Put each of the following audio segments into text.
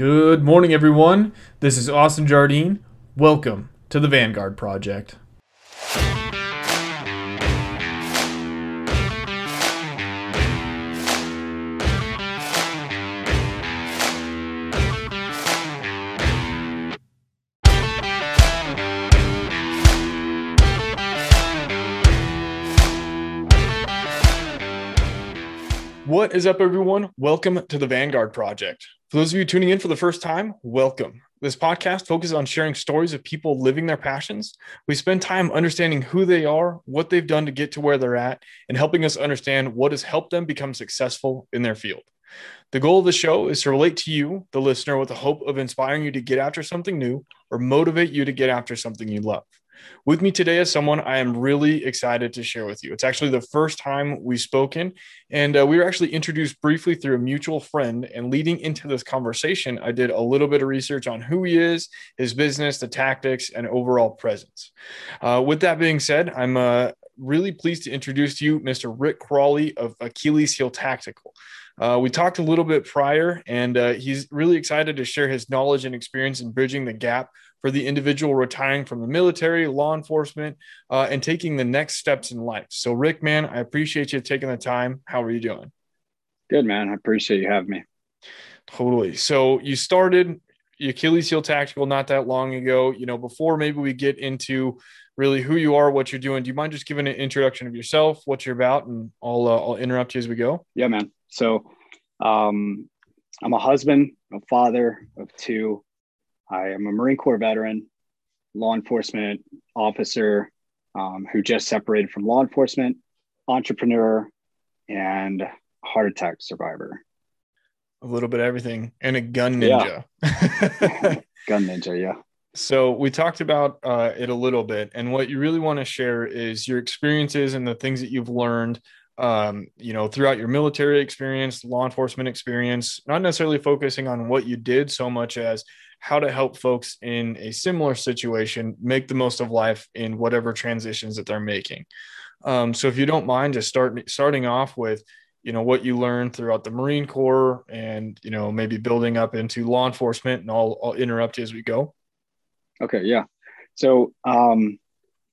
Good morning, everyone. This is Austin Jardine. Welcome to the Vanguard Project. What is up, everyone? Welcome to the Vanguard Project. For those of you tuning in for the first time, welcome. This podcast focuses on sharing stories of people living their passions. We spend time understanding who they are, what they've done to get to where they're at, and helping us understand what has helped them become successful in their field. The goal of the show is to relate to you, the listener, with the hope of inspiring you to get after something new or motivate you to get after something you love. With me today is someone I am really excited to share with you. It's actually the first time we've spoken, and uh, we were actually introduced briefly through a mutual friend. And leading into this conversation, I did a little bit of research on who he is, his business, the tactics, and overall presence. Uh, with that being said, I'm uh, really pleased to introduce to you Mr. Rick Crawley of Achilles Heel Tactical. Uh, we talked a little bit prior, and uh, he's really excited to share his knowledge and experience in bridging the gap for the individual retiring from the military, law enforcement, uh, and taking the next steps in life. So, Rick, man, I appreciate you taking the time. How are you doing? Good, man. I appreciate you having me. Totally. So, you started Achilles Heel Tactical not that long ago. You know, before maybe we get into really who you are, what you're doing, do you mind just giving an introduction of yourself, what you're about, and I'll uh, I'll interrupt you as we go. Yeah, man. So, um, I'm a husband, a father of two. I am a Marine Corps veteran, law enforcement officer um, who just separated from law enforcement, entrepreneur, and heart attack survivor. A little bit of everything, and a gun ninja. Yeah. gun ninja, yeah. So we talked about uh, it a little bit, and what you really want to share is your experiences and the things that you've learned um, you know, throughout your military experience, law enforcement experience, not necessarily focusing on what you did so much as how to help folks in a similar situation make the most of life in whatever transitions that they're making. Um, so if you don't mind, just start starting off with, you know, what you learned throughout the Marine Corps and, you know, maybe building up into law enforcement and I'll, I'll interrupt you as we go. Okay. Yeah. So, um,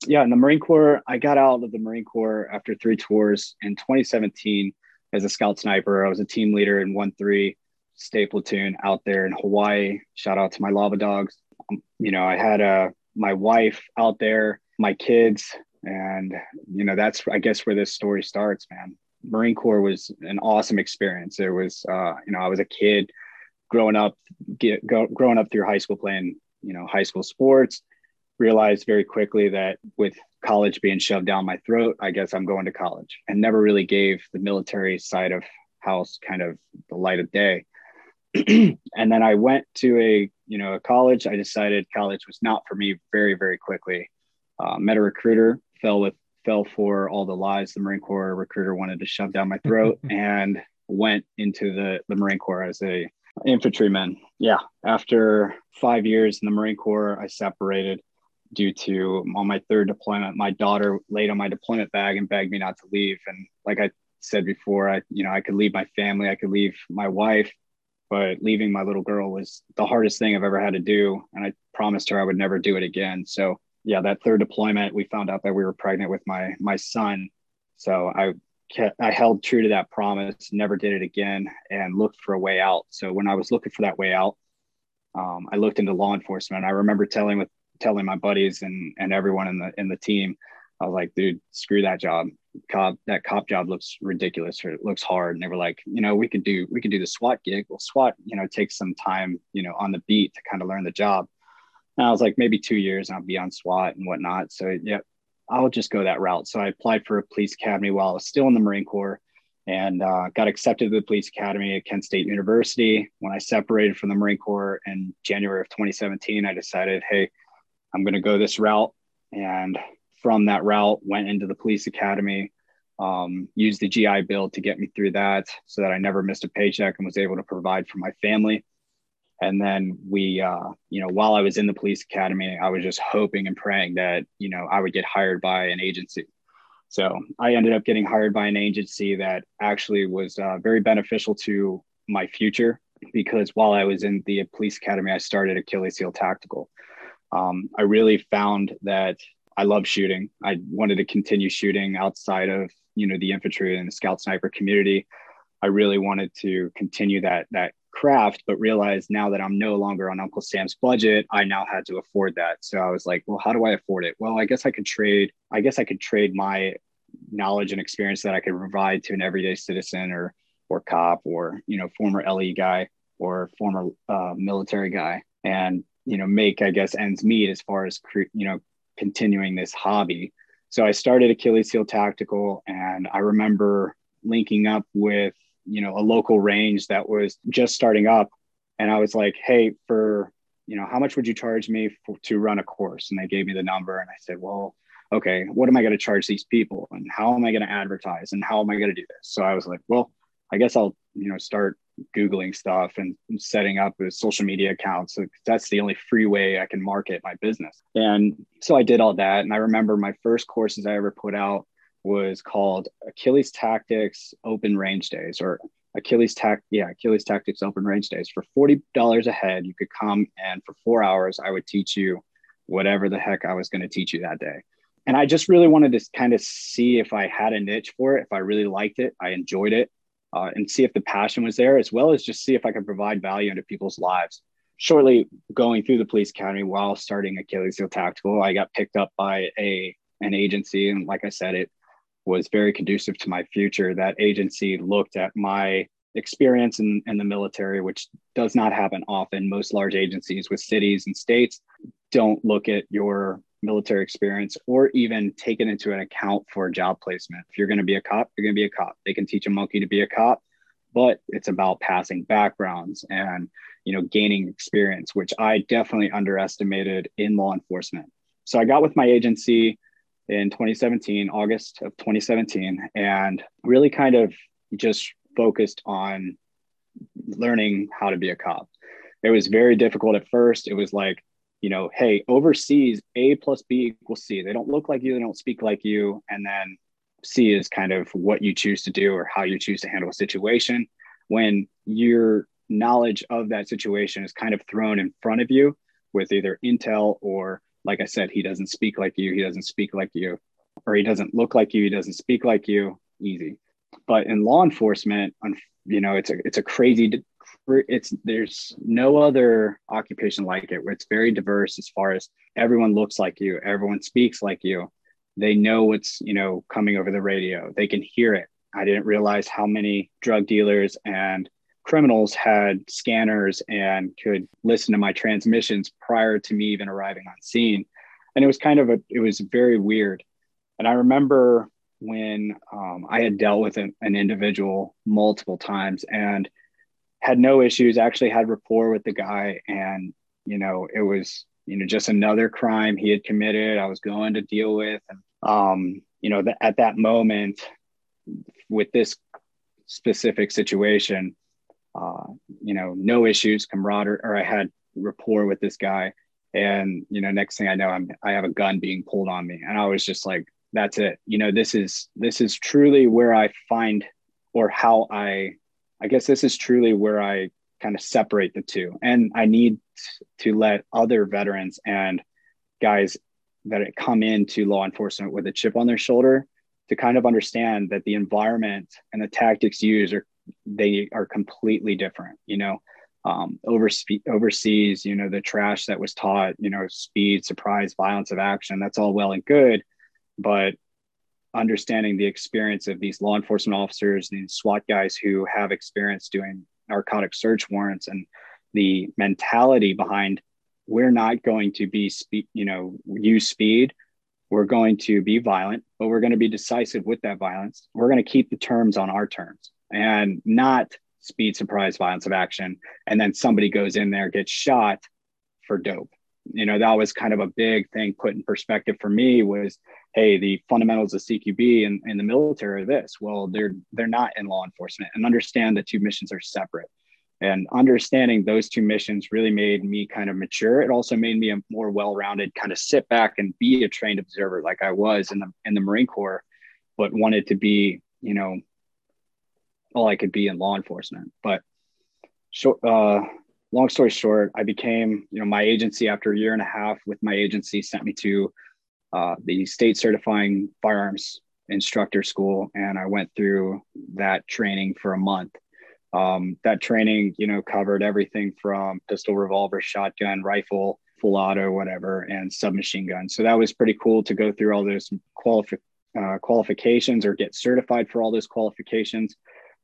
yeah, in the Marine Corps, I got out of the Marine Corps after three tours in 2017 as a scout sniper. I was a team leader in 1 3 state platoon out there in Hawaii. Shout out to my lava dogs. Um, you know, I had uh, my wife out there, my kids, and, you know, that's, I guess, where this story starts, man. Marine Corps was an awesome experience. It was, uh, you know, I was a kid growing up, get, go, growing up through high school playing, you know, high school sports realized very quickly that with college being shoved down my throat, I guess I'm going to college and never really gave the military side of house kind of the light of day. and then I went to a, you know, a college. I decided college was not for me very, very quickly. Uh, met a recruiter, fell with, fell for all the lies the Marine Corps recruiter wanted to shove down my throat and went into the, the Marine Corps as a infantryman. Yeah. After five years in the Marine Corps, I separated due to on my third deployment, my daughter laid on my deployment bag and begged me not to leave. And like I said before, I, you know, I could leave my family, I could leave my wife, but leaving my little girl was the hardest thing I've ever had to do. And I promised her I would never do it again. So yeah, that third deployment, we found out that we were pregnant with my, my son. So I kept, I held true to that promise, never did it again and looked for a way out. So when I was looking for that way out, um, I looked into law enforcement. I remember telling with telling my buddies and and everyone in the in the team, I was like, dude, screw that job. Cop that cop job looks ridiculous or it looks hard. And they were like, you know, we could do we could do the SWAT gig. Well, SWAT, you know, takes some time, you know, on the beat to kind of learn the job. And I was like, maybe two years and I'll be on SWAT and whatnot. So yeah, I'll just go that route. So I applied for a police academy while I was still in the Marine Corps and uh, got accepted to the police academy at Kent State University. When I separated from the Marine Corps in January of 2017, I decided, hey, I'm going to go this route. And from that route, went into the police academy, um, used the GI Bill to get me through that so that I never missed a paycheck and was able to provide for my family. And then we, uh, you know, while I was in the police academy, I was just hoping and praying that, you know, I would get hired by an agency. So I ended up getting hired by an agency that actually was uh, very beneficial to my future because while I was in the police academy, I started Achilles Heel Tactical. Um, I really found that I love shooting. I wanted to continue shooting outside of you know the infantry and the scout sniper community. I really wanted to continue that that craft, but realized now that I'm no longer on Uncle Sam's budget, I now had to afford that. So I was like, well, how do I afford it? Well, I guess I could trade. I guess I could trade my knowledge and experience that I could provide to an everyday citizen or or cop or you know former LE guy or former uh, military guy, and you know make I guess ends meet as far as you know continuing this hobby. So I started Achilles Heel Tactical, and I remember linking up with you know a local range that was just starting up, and I was like, hey, for you know how much would you charge me for, to run a course? And they gave me the number, and I said, well okay, what am I going to charge these people and how am I going to advertise and how am I going to do this? So I was like, well, I guess I'll, you know, start Googling stuff and setting up social media accounts. So that's the only free way I can market my business. And so I did all that. And I remember my first courses I ever put out was called Achilles Tactics Open Range Days or Achilles Tac, yeah, Achilles Tactics Open Range Days. For $40 a head, you could come and for four hours, I would teach you whatever the heck I was going to teach you that day and I just really wanted to kind of see if I had a niche for it, if I really liked it, I enjoyed it, uh, and see if the passion was there, as well as just see if I could provide value into people's lives. Shortly going through the police academy while starting Achilles Heel Tactical, I got picked up by a an agency, and like I said, it was very conducive to my future. That agency looked at my experience in, in the military, which does not happen often. Most large agencies with cities and states don't look at your military experience or even take it into an account for job placement. If you're going to be a cop, you're going to be a cop. They can teach a monkey to be a cop, but it's about passing backgrounds and you know gaining experience, which I definitely underestimated in law enforcement. So I got with my agency in 2017, August of 2017, and really kind of just focused on learning how to be a cop. It was very difficult at first. It was like you know, hey, overseas, A plus B equals C. They don't look like you, they don't speak like you. And then C is kind of what you choose to do or how you choose to handle a situation. When your knowledge of that situation is kind of thrown in front of you with either intel or, like I said, he doesn't speak like you, he doesn't speak like you, or he doesn't look like you, he doesn't speak like you, easy. But in law enforcement, you know, it's a it's a crazy it's there's no other occupation like it. Where it's very diverse as far as everyone looks like you everyone speaks like you. They know what's you know coming over the radio. They can hear it. I didn't realize how many drug dealers and criminals had scanners and could listen to my transmissions prior to me even arriving on scene. And it was kind of a it was very weird. And i remember when um, i had dealt with an, an individual multiple times and had no issues, actually had rapport with the guy. And, you know, it was, you know, just another crime he had committed. I was going to deal with. And, um, you know, the, at that moment with this specific situation, uh, you know, no issues, camaraderie, or I had rapport with this guy. And, you know, next thing I know, I'm, I have a gun being pulled on me. And I was just like, that's it. You know, this is, this is truly where I find or how I I guess this is truly where I kind of separate the two. And I need to let other veterans and guys that come into law enforcement with a chip on their shoulder to kind of understand that the environment and the tactics used are they are completely different. You know, um, overseas, you know, the trash that was taught, you know, speed, surprise, violence of action. That's all well and good, but understanding the experience of these law enforcement officers, these SWAT guys who have experience doing narcotic search warrants and the mentality behind we're not going to be speed, you know, use speed. We're going to be violent, but we're going to be decisive with that violence. We're going to keep the terms on our terms and not speed, surprise, violence of action. And then somebody goes in there, gets shot for dope you know that was kind of a big thing put in perspective for me was hey the fundamentals of cqb and the military are this. Well they're they're not in law enforcement and understand the two missions are separate. And understanding those two missions really made me kind of mature. It also made me a more well-rounded kind of sit back and be a trained observer like i was in the in the marine corps but wanted to be you know all i could be in law enforcement. But short, uh, long story short, I became, you know, my agency after a year and a half with my agency sent me to uh, the state certifying firearms instructor school, and I went through that training for a month. Um, that training, you know, covered everything from pistol, revolver, shotgun, rifle, full auto, whatever, and submachine gun. So that was pretty cool to go through all those qualifi- uh, qualifications or get certified for all those qualifications.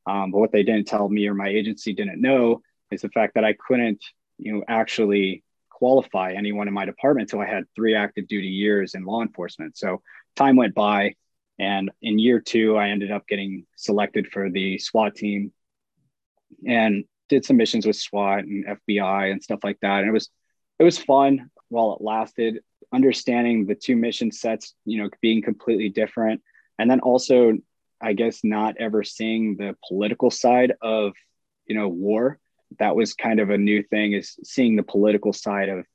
Um, but what they didn't tell me or my agency didn't know is the fact that I couldn't, you know, actually qualify anyone in my department until I had three active duty years in law enforcement. So time went by, and in year two, I ended up getting selected for the SWAT team, and did some missions with SWAT and FBI and stuff like that. And it was it was fun while it lasted. Understanding the two mission sets, you know, being completely different, and then also, I guess, not ever seeing the political side of, you know, war that was kind of a new thing is seeing the political side of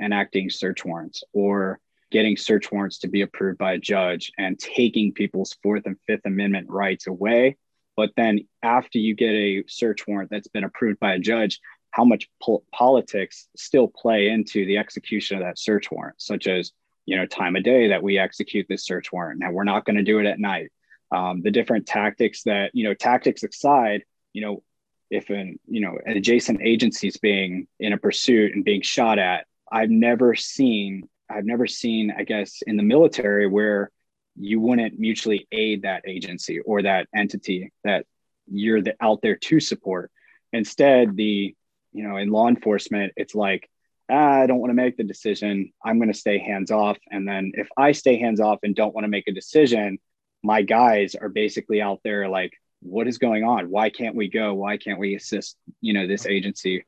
enacting search warrants or getting search warrants to be approved by a judge and taking people's fourth and fifth amendment rights away. But then after you get a search warrant that's been approved by a judge how much po- politics still play into the execution of that search warrant such as you know time of day that we execute this search warrant. Now we're not going to do it at night. Um, the different tactics that you know tactics aside you know if an you know an adjacent agency is being in a pursuit and being shot at. I've never seen i've never seen i guess in the military where you wouldn't mutually aid that agency or that entity that you're the, out there to support. Instead the you know in law enforcement it's like ah, i don't want to make the decision. I'm going to stay hands off. And then if i stay hands off and don't want to make a decision my guys are basically out there like what is going on? Why can't we go? Why can't we assist, you know, this agency?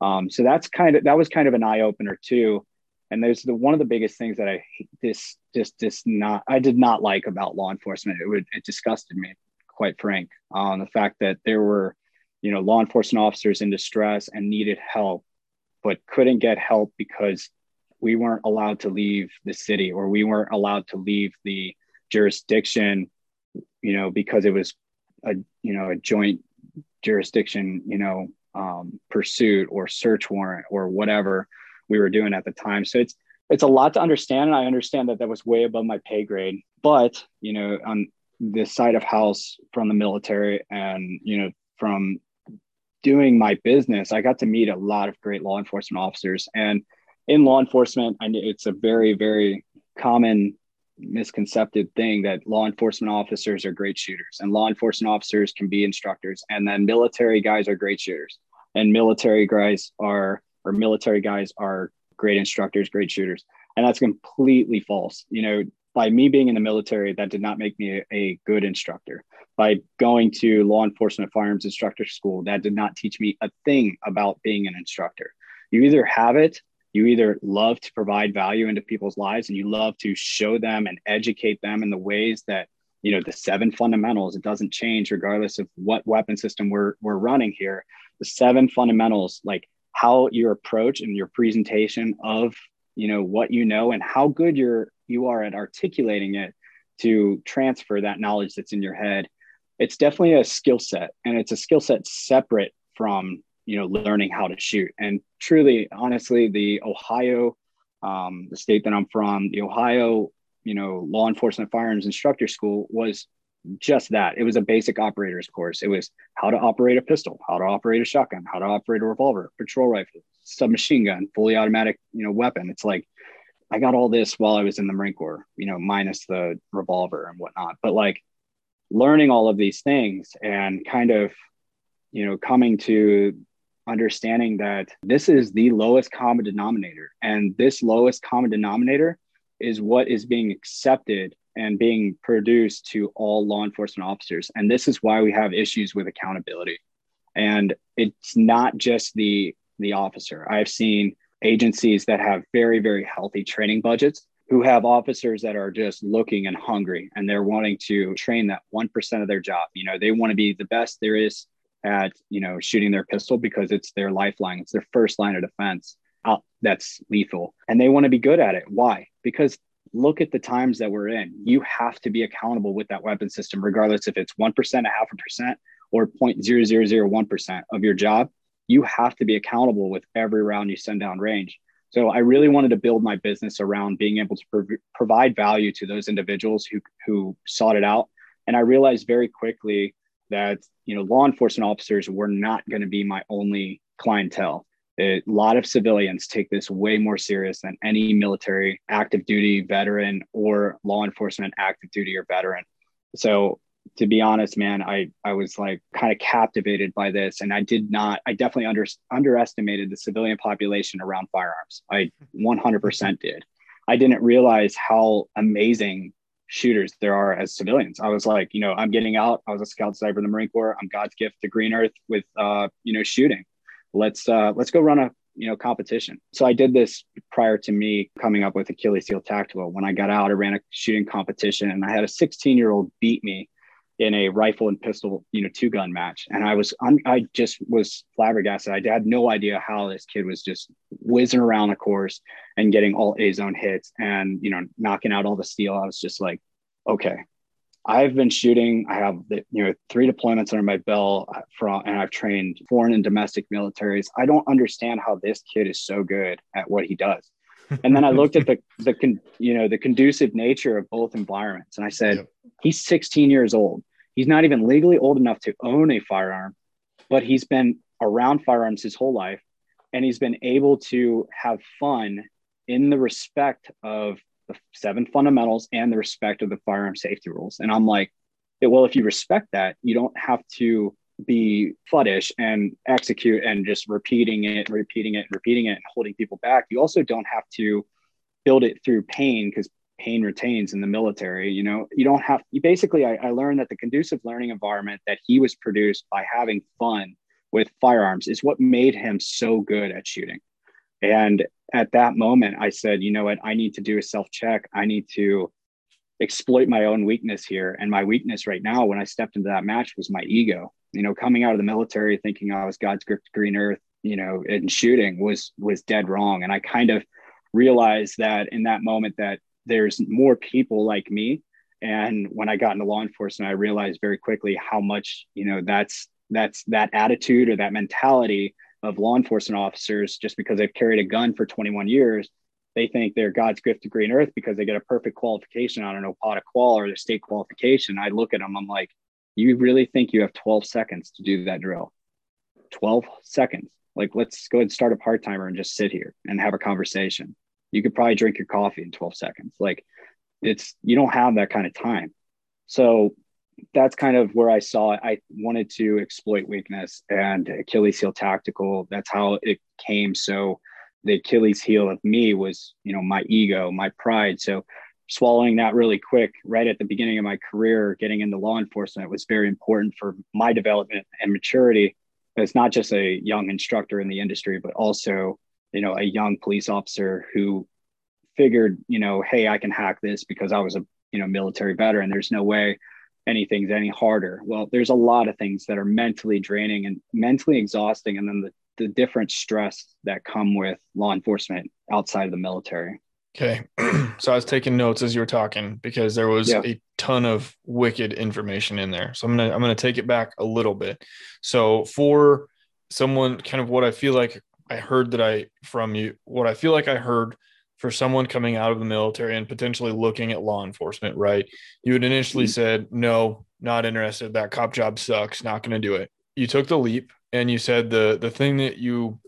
Um, so that's kind of, that was kind of an eye opener too. And there's the, one of the biggest things that I this just, just not, I did not like about law enforcement. It would, it disgusted me quite frank on um, the fact that there were, you know, law enforcement officers in distress and needed help, but couldn't get help because we weren't allowed to leave the city or we weren't allowed to leave the jurisdiction you know because it was a you know a joint jurisdiction you know um, pursuit or search warrant or whatever we were doing at the time. So it's it's a lot to understand and i understand that that was way above my pay grade. But you know on the side of house from the military and you know from doing my business i got to meet a lot of great law enforcement officers. And in law enforcement I, it's a very very common misconcepted thing that law enforcement officers are great shooters and law enforcement officers can be instructors and then military guys are great shooters. And military guys are or military guys are great instructors great shooters. And that's completely false. You know by me being in the military that did not make me a, a good instructor. By going to law enforcement firearms instructor school that did not teach me a thing about being an instructor. You either have it you either love to provide value into people's lives and you love to show them and educate them in the ways that you know the seven fundamentals it doesn't change regardless of what weapon system we're we're running here. The seven fundamentals like how your approach and your presentation of you know what you know and how good you're you are at articulating it to transfer that knowledge that's in your head. It's definitely a skill set and it's a skill set separate from you know learning how to shoot. And truly honestly the ohio um, the state that i'm from the ohio you know law enforcement firearms instructor school was just that. It was a basic operators course. It was how to operate a pistol how to operate a shotgun how to operate a revolver patrol rifle submachine gun fully automatic you know weapon. It's like i got all this while i was in the marine corps you know minus the revolver and whatnot. But like learning all of these things and kind of you know coming to understanding that this is the lowest common denominator. And this lowest common denominator is what is being accepted and being produced to all law enforcement officers. And this is why we have issues with accountability. And it's not just the the officer. I've seen agencies that have very, very healthy training budgets who have officers that are just looking and hungry and they're wanting to train that 1% of their job. You know, they want to be the best there is at you know shooting their pistol because it's their lifeline. It's their first line of defense. Uh, that's lethal. And they want to be good at it. Why? Because look at the times that we're in. You have to be accountable with that weapon system regardless if it's 1% a half a percent or 0.0001% of your job. You have to be accountable with every round you send down range. So I really wanted to build my business around being able to prov- provide value to those individuals who who sought it out. And I realized very quickly that you know law enforcement officers were not going to be my only clientele. a lot of civilians take this way more serious than any military active duty veteran or law enforcement active duty or veteran. So to be honest, man, I I was like kind of captivated by this, and I did not. I definitely under, underestimated the civilian population around firearms. I 100% did. I didn't realize how amazing shooters there are as civilians. I was like, you know, I'm getting out. I was a scout sniper in the Marine Corps. I'm God's gift to Green Earth with, uh, you know, shooting. Let's uh, let's go run a you know competition. So I did this prior to me coming up with Achilles Heel Tactical. When I got out, I ran a shooting competition, and I had a 16 year old beat me in a rifle and pistol, you know, two gun match. And I was, I just was flabbergasted. I had no idea how this kid was just whizzing around the course and getting all A zone hits and, you know, knocking out all the steel. I was just like, okay, I've been shooting. I have the, you know three deployments under my belt uh, from, and I've trained foreign and domestic militaries. I don't understand how this kid is so good at what he does. And then I looked at the the con, you know the conducive nature of both environments, and I said, yep. he's 16 years old. He's not even legally old enough to own a firearm, but he's been around firearms his whole life and he's been able to have fun in the respect of the seven fundamentals and the respect of the firearm safety rules. And I'm like, well, if you respect that, you don't have to be fuddish and execute and just repeating it, repeating it, repeating it, and holding people back. You also don't have to build it through pain because pain retains in the military you know you don't have you basically I, I, learned that the conducive learning environment that he was produced by having fun with firearms is what made him so good at shooting. And at that moment i said you know what? I need to do a self check i need to exploit my own weakness here. And my weakness right now when i stepped into that match was my ego. You know coming out of the military thinking i was god's gift green earth you know in shooting was was dead wrong. And i kind of realized that in that moment that there's more people like me. And when i got into law enforcement i realized very quickly how much you know that's that's that attitude or that mentality of law enforcement officers just because they've carried a gun for 21 years they think they're god's gift to green earth because they get a perfect qualification on an OPOTA qual or their state qualification. I look at them i'm like you really think you have 12 seconds to do that drill? 12 seconds? Like let's go and start a par timer and just sit here and have a conversation you could probably drink your coffee in 12 seconds. Like it's, you don't have that kind of time. So that's kind of where I saw it. I wanted to exploit weakness and Achilles heel tactical. That's how it came. So the Achilles heel of me was, you know, my ego, my pride. So swallowing that really quick right at the beginning of my career, getting into law enforcement was very important for my development and maturity. It's not just a young instructor in the industry, but also you know a young police officer who figured you know hey i can hack this because i was a you know military veteran. There's no way anything's any harder. Well there's a lot of things that are mentally draining and mentally exhausting and then the, the different stress that come with law enforcement outside of the military. Okay. So i was taking notes as you were talking because there was yeah. a ton of wicked information in there. So i'm gonna i'm gonna take it back a little bit. So for someone kind of what i feel like I heard that I from you what I feel like I heard for someone coming out of the military and potentially looking at law enforcement, right? You had initially mm-hmm. said, no, not interested. That cop job sucks. Not going to do it. You took the leap and you said the the thing that you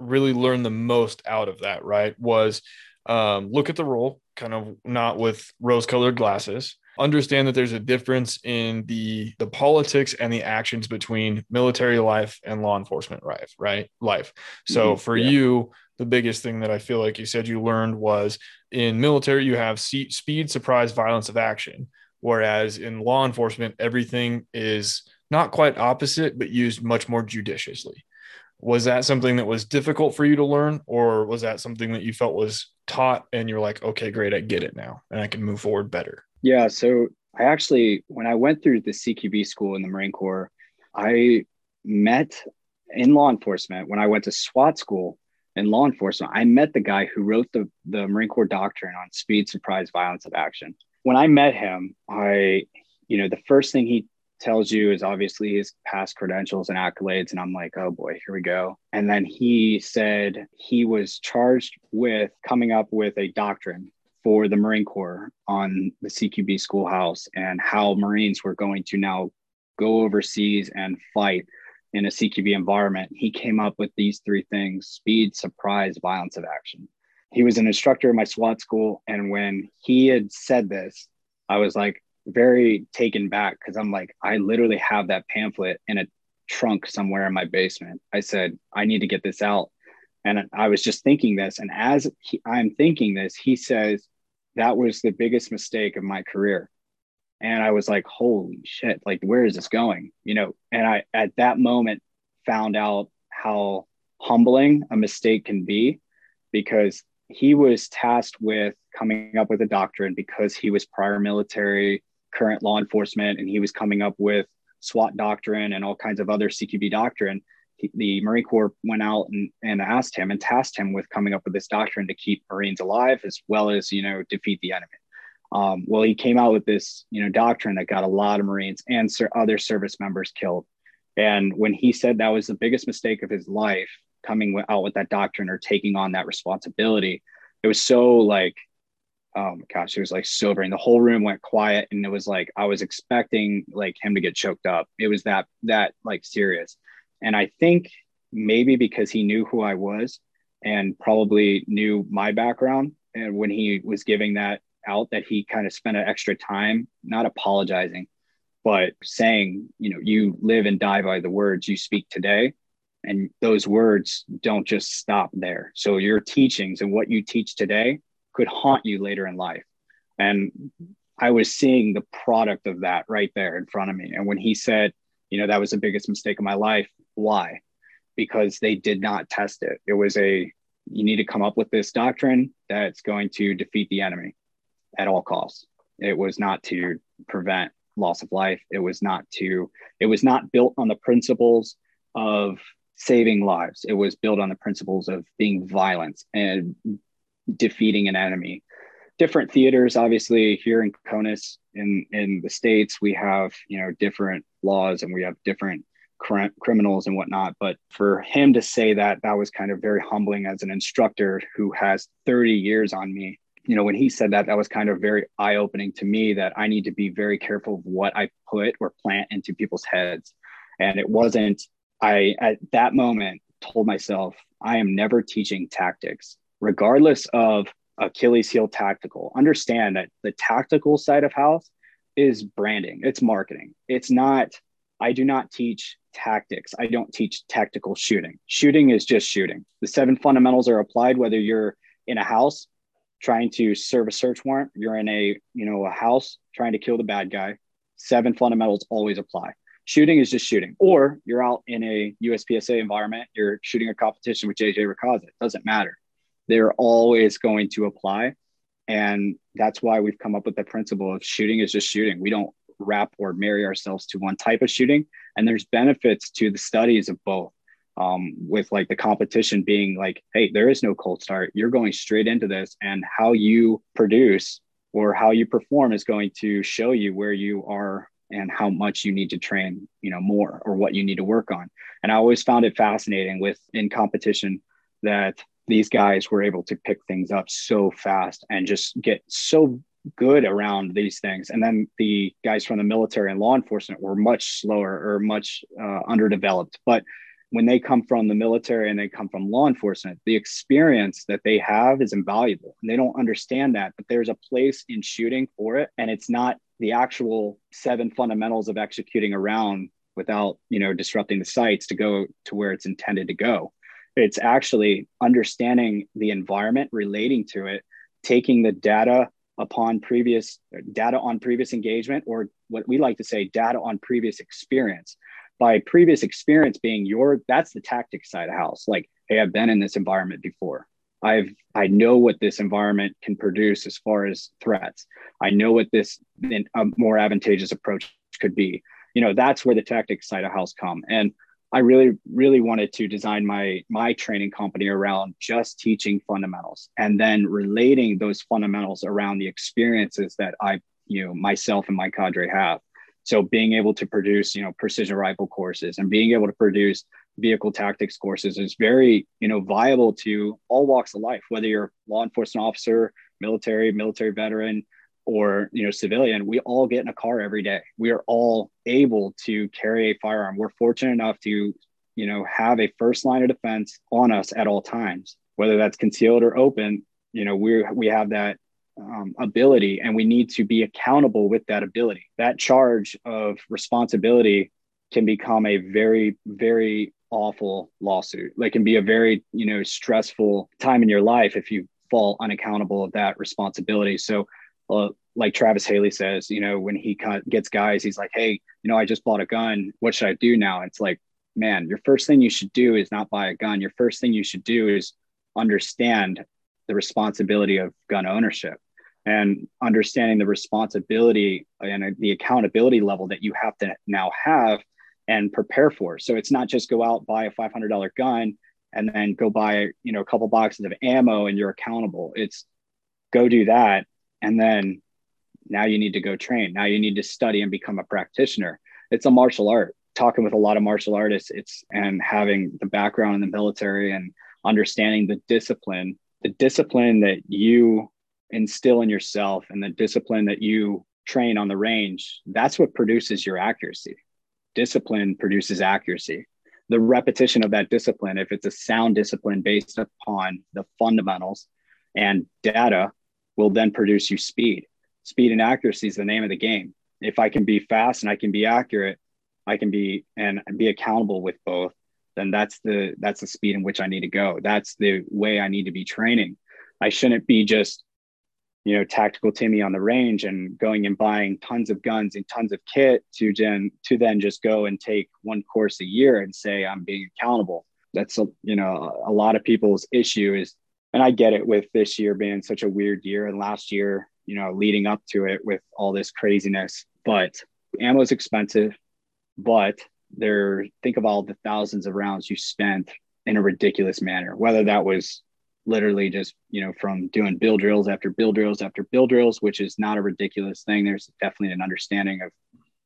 really learned the most out of that, right, was um, look at the role, kind of not with rose colored glasses, understand that there's a difference in the the politics and the actions between military life and law enforcement life right? Life. So mm-hmm. for yeah. you the biggest thing that i feel like you said you learned was in military you have speed surprise violence of action. Whereas in law enforcement everything is not quite opposite but used much more judiciously. Was that something that was difficult for you to learn or was that something that you felt was taught and you're like okay great i get it now and i can move forward better yeah. So I actually, when I went through the CQB school in the Marine Corps, I met in law enforcement when I went to SWAT school in law enforcement. I met the guy who wrote the, the Marine Corps doctrine on speed, surprise, violence of action. When I met him, I, you know, the first thing he tells you is obviously his past credentials and accolades. And I'm like, oh boy, here we go. And then he said he was charged with coming up with a doctrine for the Marine Corps on the CQB schoolhouse and how Marines were going to now go overseas and fight in a CQB environment. He came up with these three things speed, surprise, violence of action. He was an instructor in my SWAT school. And when he had said this, I was like very taken back because I'm like, I literally have that pamphlet in a trunk somewhere in my basement. I said, I need to get this out. And I was just thinking this. And as he, I'm thinking this, he says, that was the biggest mistake of my career. And I was like, holy shit, like, where is this going? You know, and I, at that moment, found out how humbling a mistake can be because he was tasked with coming up with a doctrine because he was prior military, current law enforcement, and he was coming up with SWAT doctrine and all kinds of other CQB doctrine. He, the Marine Corps went out and, and asked him and tasked him with coming up with this doctrine to keep Marines alive as well as, you know, defeat the enemy. Um, well, he came out with this, you know, doctrine that got a lot of Marines and ser- other service members killed. And when he said that was the biggest mistake of his life, coming out with that doctrine or taking on that responsibility, it was so like, oh my gosh, it was like sobering. The whole room went quiet, and it was like I was expecting like him to get choked up. It was that that like serious. And I think maybe because he knew who I was and probably knew my background, and when he was giving that out that he kind of spent an extra time not apologizing but saying you know you live and die by the words you speak today and those words don't just stop there. So your teachings and what you teach today could haunt you later in life. And i was seeing the product of that right there in front of me. And when he said you know that was the biggest mistake of my life why because they did not test it it was a you need to come up with this doctrine that's going to defeat the enemy at all costs. It was not to prevent loss of life. It was not to, it was not built on the principles of saving lives. It was built on the principles of being violent and defeating an enemy. Different theaters, obviously, here in CONUS in, in the States, we have, you know, different laws and we have different cr- criminals and whatnot. But for him to say that, that was kind of very humbling as an instructor who has 30 years on me you know, when he said that, that was kind of very eye opening to me that I need to be very careful of what I put or plant into people's heads. And it wasn't, I at that moment told myself, I am never teaching tactics, regardless of Achilles heel tactical. Understand that the tactical side of house is branding, it's marketing. It's not, I do not teach tactics. I don't teach tactical shooting. Shooting is just shooting. The seven fundamentals are applied whether you're in a house trying to serve a search warrant, you're in a, you know, a house trying to kill the bad guy, seven fundamentals always apply. Shooting is just shooting. Or you're out in a USPSA environment, you're shooting a competition with JJ Racaza. It doesn't matter. They're always going to apply. And that's why we've come up with the principle of shooting is just shooting. We don't wrap or marry ourselves to one type of shooting. And there's benefits to the studies of both um, with like the competition being like, hey, there is no cold start. You're going straight into this, and how you produce or how you perform is going to show you where you are and how much you need to train, you know, more or what you need to work on. And I always found it fascinating with in competition that these guys were able to pick things up so fast and just get so good around these things. And then the guys from the military and law enforcement were much slower or much uh, underdeveloped. But when they come from the military and they come from law enforcement, the experience that they have is invaluable. And they don't understand that, but there's a place in shooting for it. And it's not the actual seven fundamentals of executing around without, you know, disrupting the sights to go to where it's intended to go. It's actually understanding the environment relating to it, taking the data upon previous data on previous engagement, or what we like to say, data on previous experience. By previous experience being your that's the tactic side of house. Like hey i've been in this environment before. I've i know what this environment can produce as far as threats. I know what this a more advantageous approach could be. You know that's where the tactic side of house come. And i really really wanted to design my my training company around just teaching fundamentals and then relating those fundamentals around the experiences that i you know myself and my cadre have. So being able to produce, you know, precision rifle courses and being able to produce vehicle tactics courses is very, you know, viable to all walks of life, whether you're law enforcement officer, military, military veteran, or you know civilian we all get in a car every day. We are all able to carry a firearm. We're fortunate enough to you know have a first line of defense on us at all times. Whether that's concealed or open you know we we have that um, ability and we need to be accountable with that ability. That charge of responsibility can become a very very awful lawsuit. Like can be a very you know stressful time in your life if you fall unaccountable of that responsibility. So uh, like Travis Haley says, you know, when he gets guys, he's like, hey, you know, I just bought a gun. What should I do now? It's like, man, your first thing you should do is not buy a gun. Your first thing you should do is understand the responsibility of gun ownership and understanding the responsibility and the accountability level that you have to now have and prepare for. So it's not just go out buy a $500 gun and then go buy you know a couple boxes of ammo and you're accountable. It's go do that and then now you need to go train. Now you need to study and become a practitioner. It's a martial art. Talking with a lot of martial artists it's and having the background in the military and understanding the discipline the discipline that you instill in yourself and the discipline that you train on the range that's what produces your accuracy. Discipline produces accuracy. The repetition of that discipline if it's a sound discipline based upon the fundamentals and data will then produce you speed. Speed and accuracy is the name of the game. If I can be fast and I can be accurate, I can be and be accountable with both, then that's the that's the speed in which I need to go. That's the way I need to be training. I shouldn't be just you know tactical Timmy on the range and going and buying tons of guns and tons of kit to then to then just go and take one course a year and say I'm being accountable. That's a you know a lot of people's issue is and I get it with this year being such a weird year and last year, you know, leading up to it with all this craziness. But ammo is expensive, but there, think of all the thousands of rounds you spent in a ridiculous manner, whether that was literally just, you know, from doing bill drills after bill drills after bill drills, which is not a ridiculous thing. There's definitely an understanding of,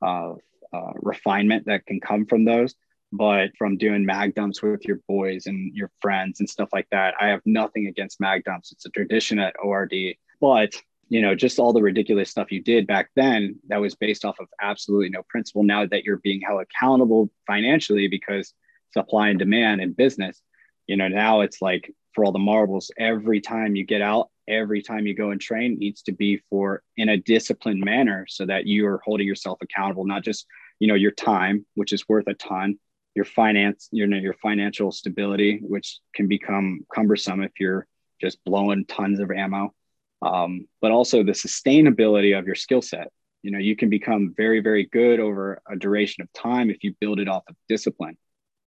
of uh, refinement that can come from those but from doing mag dumps with your boys and your friends and stuff like that i have nothing against mag dumps. It's a tradition at ord but you know just all the ridiculous stuff you did back then that was based off of absolutely no principle. Now that you're being held accountable financially because supply and demand in business you know now it's like for all the marbles every time you get out every time you go and train needs to be for in a disciplined manner so that you are holding yourself accountable not just you know your time which is worth a ton your finance, you know, your financial stability, which can become cumbersome if you're just blowing tons of ammo. Um, but also the sustainability of your skill set. You know, you can become very, very good over a duration of time if you build it off of discipline.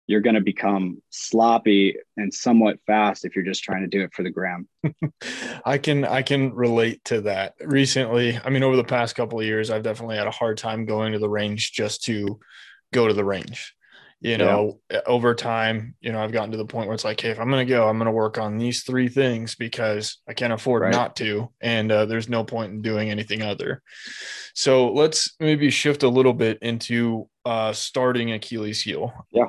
You're going to become sloppy and somewhat fast if you're just trying to do it for the gram. I can I can relate to that. Recently, I mean, over the past couple of years, I've definitely had a hard time going to the range just to go to the range you know yeah. over time you know i've gotten to the point where it's like hey if i'm going to go i'm going to work on these three things because i can't afford right. not to and uh, there's no point in doing anything other. So let's maybe shift a little bit into uh, starting achilles heel. Yeah.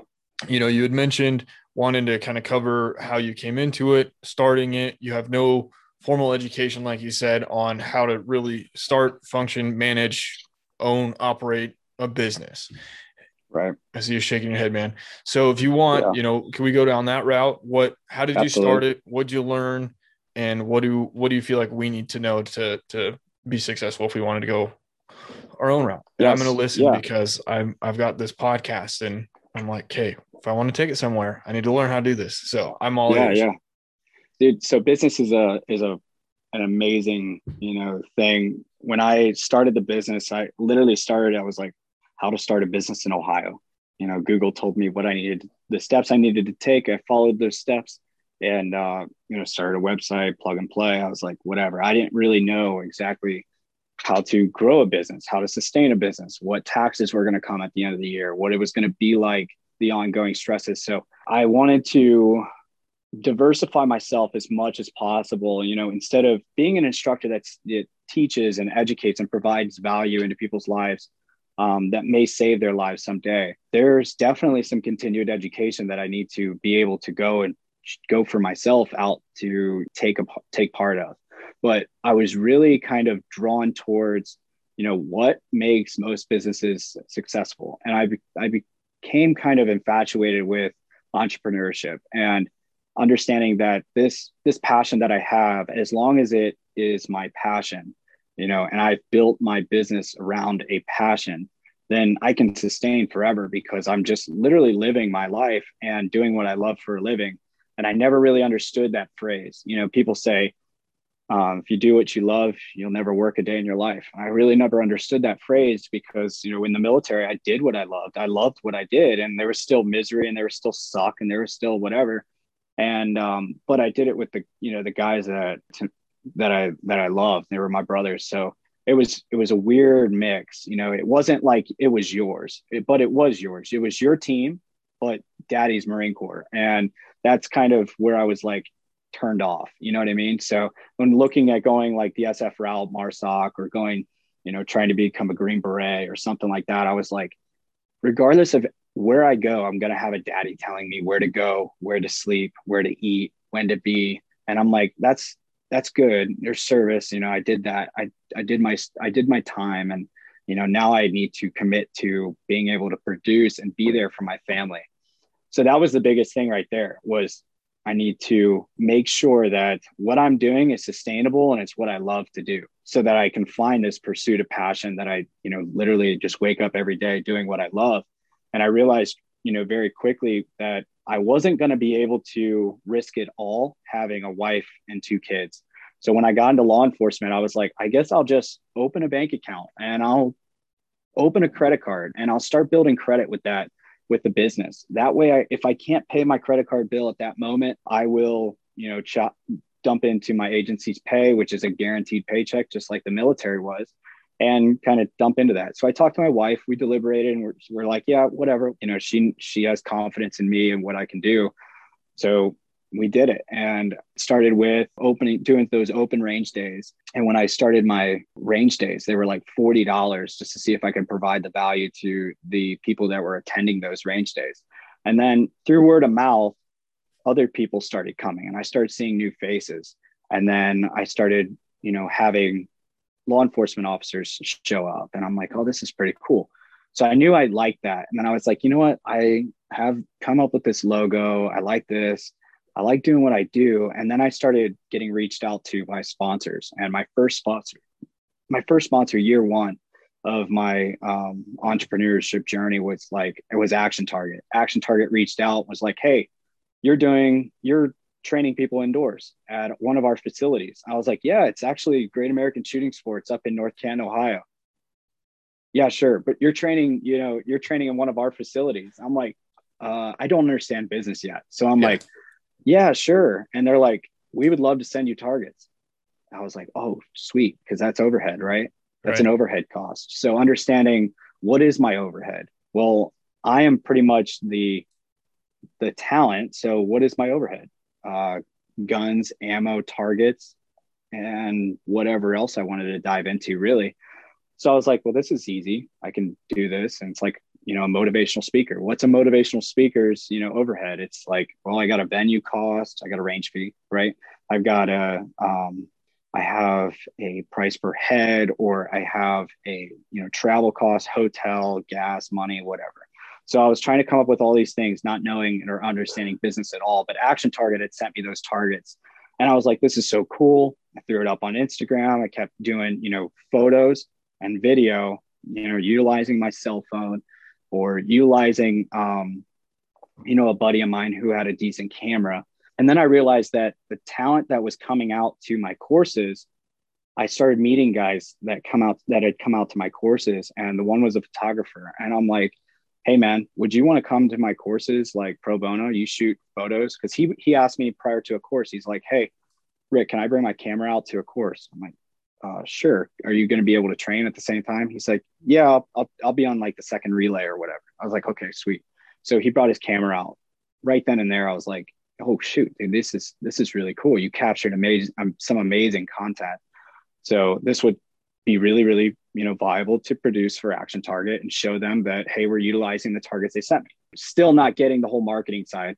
You know you had mentioned wanting to kind of cover how you came into it starting it. You have no formal education like you said on how to really start function manage own operate a business Right. I see you shaking your head, man. So if you want, yeah. you know, can we go down that route? What how did Absolutely. you start it? What did you learn? And what do what do you feel like we need to know to to be successful if we wanted to go our own route? Yes. I'm gonna listen yeah. because I'm I've got this podcast and I'm like, okay, if I want to take it somewhere, I need to learn how to do this. So I'm all yeah, ears. yeah. Dude, so business is a is a an amazing, you know, thing. When I started the business, I literally started, I was like, how to start a business in Ohio. You know, Google told me what I needed, the steps I needed to take. I followed those steps and, uh, you know, started a website, plug and play. I was like, whatever. I didn't really know exactly how to grow a business, how to sustain a business, what taxes were going to come at the end of the year, what it was going to be like, the ongoing stresses. So I wanted to diversify myself as much as possible. You know, instead of being an instructor that teaches and educates and provides value into people's lives, um, that may save their lives someday. There's definitely some continued education that I need to be able to go and go for myself out to take a take part of. But I was really kind of drawn towards, you know, what makes most businesses successful, and I I became kind of infatuated with entrepreneurship and understanding that this this passion that I have, as long as it is my passion, you know, and I've built my business around a passion, then I can sustain forever because I'm just literally living my life and doing what I love for a living. And I never really understood that phrase. You know, people say, um, if you do what you love, you'll never work a day in your life. I really never understood that phrase because, you know, in the military, I did what I loved. I loved what I did, and there was still misery, and there was still suck, and there was still whatever. And um, but I did it with the, you know, the guys that that I that I loved. They were my brothers. So it was it was a weird mix. You know, it wasn't like it was yours, it, but it was yours. It was your team, but Daddy's Marine Corps, and that's kind of where I was like turned off. You know what I mean? So when looking at going like the SF route, MARSOC, or going, you know, trying to become a Green Beret or something like that, I was like, regardless of where I go, I'm gonna have a daddy telling me where to go, where to sleep, where to eat, when to be. And I'm like, that's that's good. There's service. You know, I did that. I, I did my, I did my time and, you know, now I need to commit to being able to produce and be there for my family. So that was the biggest thing right there was I need to make sure that what I'm doing is sustainable and it's what I love to do so that I can find this pursuit of passion that I, you know, literally just wake up every day doing what I love. And I realized, you know, very quickly that I wasn't going to be able to risk it all having a wife and two kids. So when I got into law enforcement, I was like, I guess I'll just open a bank account and I'll open a credit card and I'll start building credit with that with the business. That way, I, if I can't pay my credit card bill at that moment, I will, you know, chop, dump into my agency's pay, which is a guaranteed paycheck, just like the military was and kind of dump into that. So I talked to my wife, we deliberated and we're, we're like, yeah, whatever, you know, she, she has confidence in me and what I can do. So we did it and started with opening, doing those open range days. And when I started my range days, they were like $40 just to see if I could provide the value to the people that were attending those range days. And then through word of mouth, other people started coming and I started seeing new faces. And then I started, you know, having law enforcement officers show up and i'm like oh this is pretty cool. So i knew i liked that and then i was like you know what? I have come up with this logo. I like this. I like doing what i do. And then i started getting reached out to by sponsors and my first sponsor my first sponsor year one of my um, entrepreneurship journey was like it was action target. Action target reached out was like hey you're doing you're training people indoors at one of our facilities. I was like, yeah, it's actually Great American Shooting Sports up in North Canton, Ohio. Yeah, sure. But you're training, you know, you're training in one of our facilities. I'm like, uh, I don't understand business yet. So I'm yeah. like, yeah, sure. And they're like, we would love to send you targets. I was like, oh, sweet. Cause that's overhead, right? That's right. an overhead cost. So understanding what is my overhead? Well, I am pretty much the the talent. So what is my overhead? Uh, guns, ammo, targets, and whatever else I wanted to dive into, really. So I was like, well, this is easy. I can do this. And it's like, you know, a motivational speaker. What's a motivational speaker's, you know, overhead? It's like, well, I got a venue cost, I got a range fee, right? I've got a, um, I have a price per head, or I have a, you know, travel cost, hotel, gas, money, whatever. So I was trying to come up with all these things, not knowing or understanding business at all. But Action Target had sent me those targets. And I was like, this is so cool. I threw it up on Instagram. I kept doing, you know, photos and video, you know, utilizing my cell phone or utilizing, um, you know, a buddy of mine who had a decent camera. And then I realized that the talent that was coming out to my courses, I started meeting guys that come out that had come out to my courses. And the one was a photographer. And I'm like, hey man would you want to come to my courses like pro bono? You shoot photos? Because he he asked me prior to a course he's like hey rick can i bring my camera out to a course? I'm like uh, sure. Are you going to be able to train at the same time? He's like yeah I'll, I'll, I'll be on like the second relay or whatever. I was like okay sweet. So he brought his camera out. Right then and there i was like oh shoot dude, this is this is really cool. You captured amazing um, some amazing content. So this would be really, really, you know, viable to produce for Action Target and show them that, hey, we're utilizing the targets they sent me. Still not getting the whole marketing side.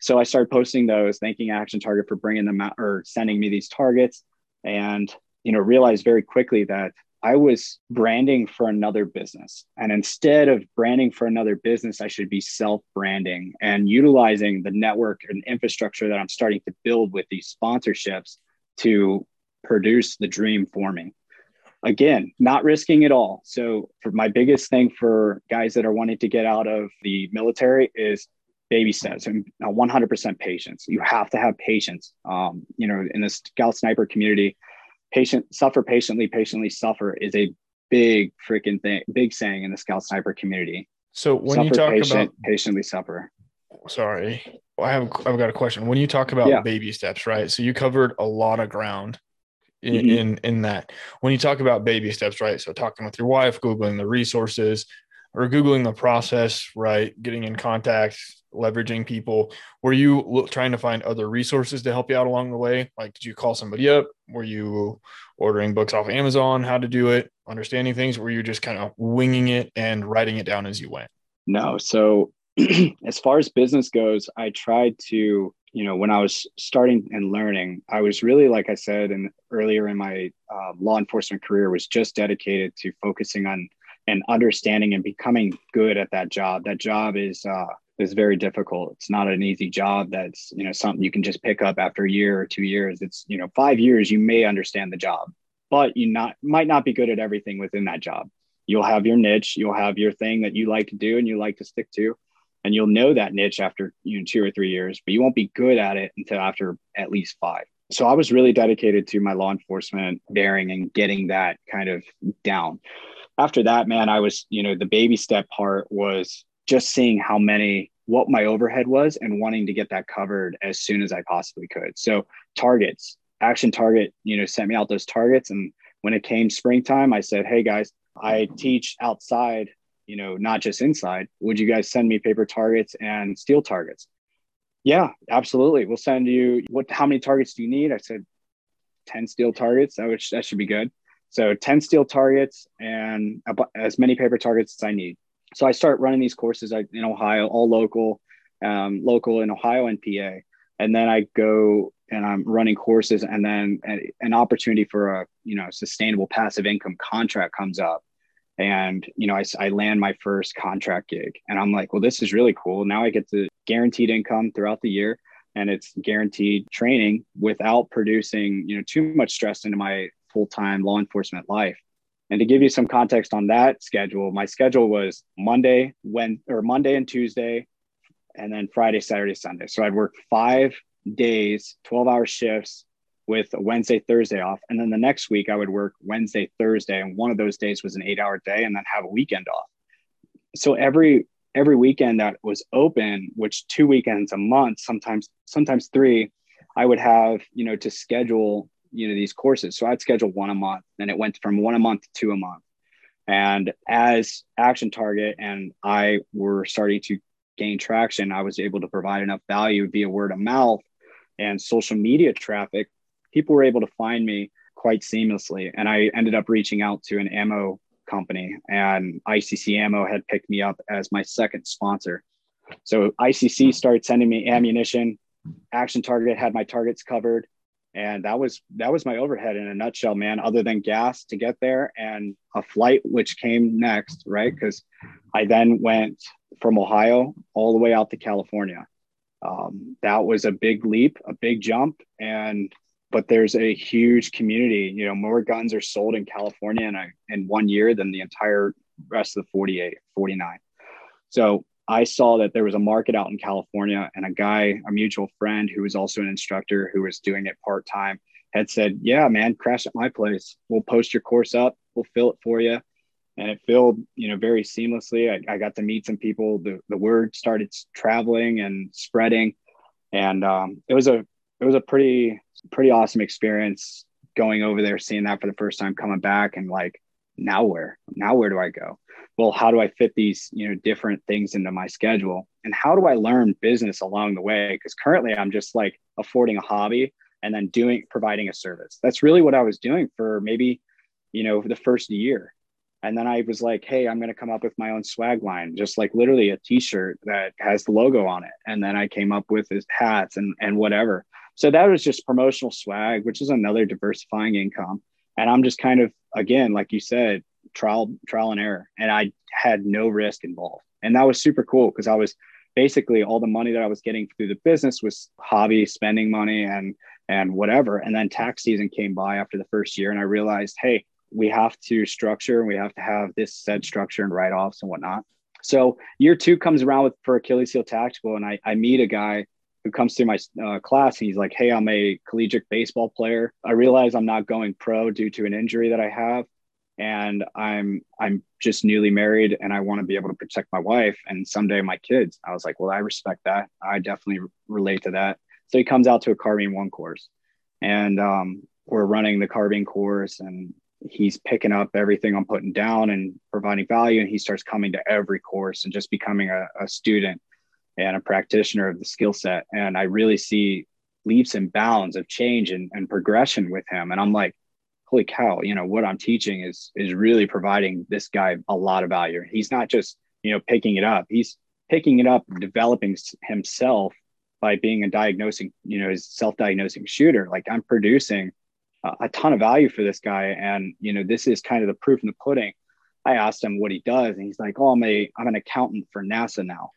So I started posting those, thanking Action Target for bringing them out or sending me these targets. And, you know, realized very quickly that I was branding for another business. And instead of branding for another business, I should be self branding and utilizing the network and infrastructure that I'm starting to build with these sponsorships to produce the dream for me. Again, not risking at all. So, for my biggest thing for guys that are wanting to get out of the military is baby steps and 100% patience. You have to have patience. Um, you know, in the scout sniper community, patient suffer patiently, patiently suffer is a big freaking thing, big saying in the scout sniper community. So when suffer you talk patient, about patiently suffer, sorry, I have I've got a question. When you talk about yeah. baby steps, right? So you covered a lot of ground in, mm-hmm. in in that. When you talk about baby steps, right? So talking with your wife, googling the resources, or googling the process, right? Getting in contact, leveraging people. Were you trying to find other resources to help you out along the way? Like, did you call somebody up? Were you ordering books off Amazon? How to do it? Understanding things? Were you just kind of winging it and writing it down as you went? No. So, as far as business goes, I tried to, you know, when I was starting and learning, I was really, like I said, and earlier in my uh, law enforcement career, was just dedicated to focusing on and understanding and becoming good at that job. That job is uh, is very difficult. It's not an easy job. That's you know something you can just pick up after a year or two years. It's you know five years you may understand the job, but you not might not be good at everything within that job. You'll have your niche. You'll have your thing that you like to do and you like to stick to, and you'll know that niche after you know two or three years. But you won't be good at it until after at least five. So I was really dedicated to my law enforcement bearing and getting that kind of down after that, man, I was, you know, the baby step part was just seeing how many, what my overhead was and wanting to get that covered as soon as I possibly could. So, targets, Action Target, you know, sent me out those targets. And when it came springtime, I said, Hey guys, I teach outside, you know, not just inside. Would you guys send me paper targets and steel targets? Yeah, absolutely. We'll send you what, how many targets do you need? I said, 10 steel targets. That, would, that should be good. So 10 steel targets and as many paper targets as I need. So I start running these courses in Ohio, all local, um, local in Ohio and PA. And then I go and I'm running courses and then an opportunity for a, you know, sustainable passive income contract comes up. And, you know, I, I land my first contract gig and I'm like, well, this is really cool. Now I get to guaranteed income throughout the year and it's guaranteed training without producing, you know, too much stress into my full time law enforcement life. And to give you some context on that schedule, my schedule was Monday, when or Monday and Tuesday, and then Friday, Saturday, Sunday. So I'd work five days, 12 hour shifts with Wednesday, Thursday off. And then the next week I would work Wednesday, Thursday. And one of those days was an eight hour day and then have a weekend off. So every every weekend that was open, which two weekends a month, sometimes sometimes three, I would have, you know, to schedule you know these courses so i'd schedule one a month and it went from one a month to two a month and as action target and i were starting to gain traction i was able to provide enough value via word of mouth and social media traffic people were able to find me quite seamlessly and i ended up reaching out to an ammo company and icc ammo had picked me up as my second sponsor. So icc started sending me ammunition action target had my targets covered and that was that was my overhead in a nutshell man other than gas to get there and a flight which came next right? Because i then went from ohio all the way out to california. Um, that was a big leap a big jump and but there's a huge community you know more guns are sold in california in, a, in one year than the entire rest of the 48 49 so I saw that there was a market out in California, and a guy, a mutual friend who was also an instructor who was doing it part time, had said, "Yeah, man, crash at my place. We'll post your course up. We'll fill it for you." And it filled, you know, very seamlessly. I, I got to meet some people. The the word started traveling and spreading, and um, it was a it was a pretty pretty awesome experience going over there, seeing that for the first time, coming back, and like, now where? Now where do I go? well how do i fit these you know different things into my schedule and how do i learn business along the way because currently i'm just like affording a hobby and then doing providing a service that's really what i was doing for maybe you know, the first year. And then I was like, hey, I'm going to come up with my own swag line, just like literally a t shirt that has the logo on it. And then I came up with his hats and, and whatever. So that was just promotional swag, which is another diversifying income. And I'm just kind of, again, like you said, trial, trial and error. And I had no risk involved. And that was super cool because I was basically all the money that I was getting through the business was hobby spending money and and whatever. And then tax season came by after the first year, and I realized, hey, we have to structure and we have to have this said structure and write-offs and whatnot. So year two comes around with for Achilles heel tactical, and I, I meet a guy who comes through my uh, class and he's like, "Hey, I'm a collegiate baseball player. I realize I'm not going pro due to an injury that I have, and I'm I'm just newly married and I want to be able to protect my wife and someday my kids." I was like, "Well, I respect that. I definitely relate to that." So he comes out to a carbine one course, and um, we're running the carbine course and he's picking up everything I'm putting down and providing value. And he starts coming to every course and just becoming a, a student and a practitioner of the skill set. And I really see leaps and bounds of change and, and progression with him. And I'm like, holy cow, you know, what I'm teaching is is really providing this guy a lot of value. He's not just, you know, picking it up. He's picking it up, developing himself by being a diagnosing, you know, his self-diagnosing shooter. Like I'm producing a ton of value for this guy. And, you know, this is kind of the proof in the pudding. I asked him what he does, and he's like, Oh, I'm a I'm an accountant for NASA now.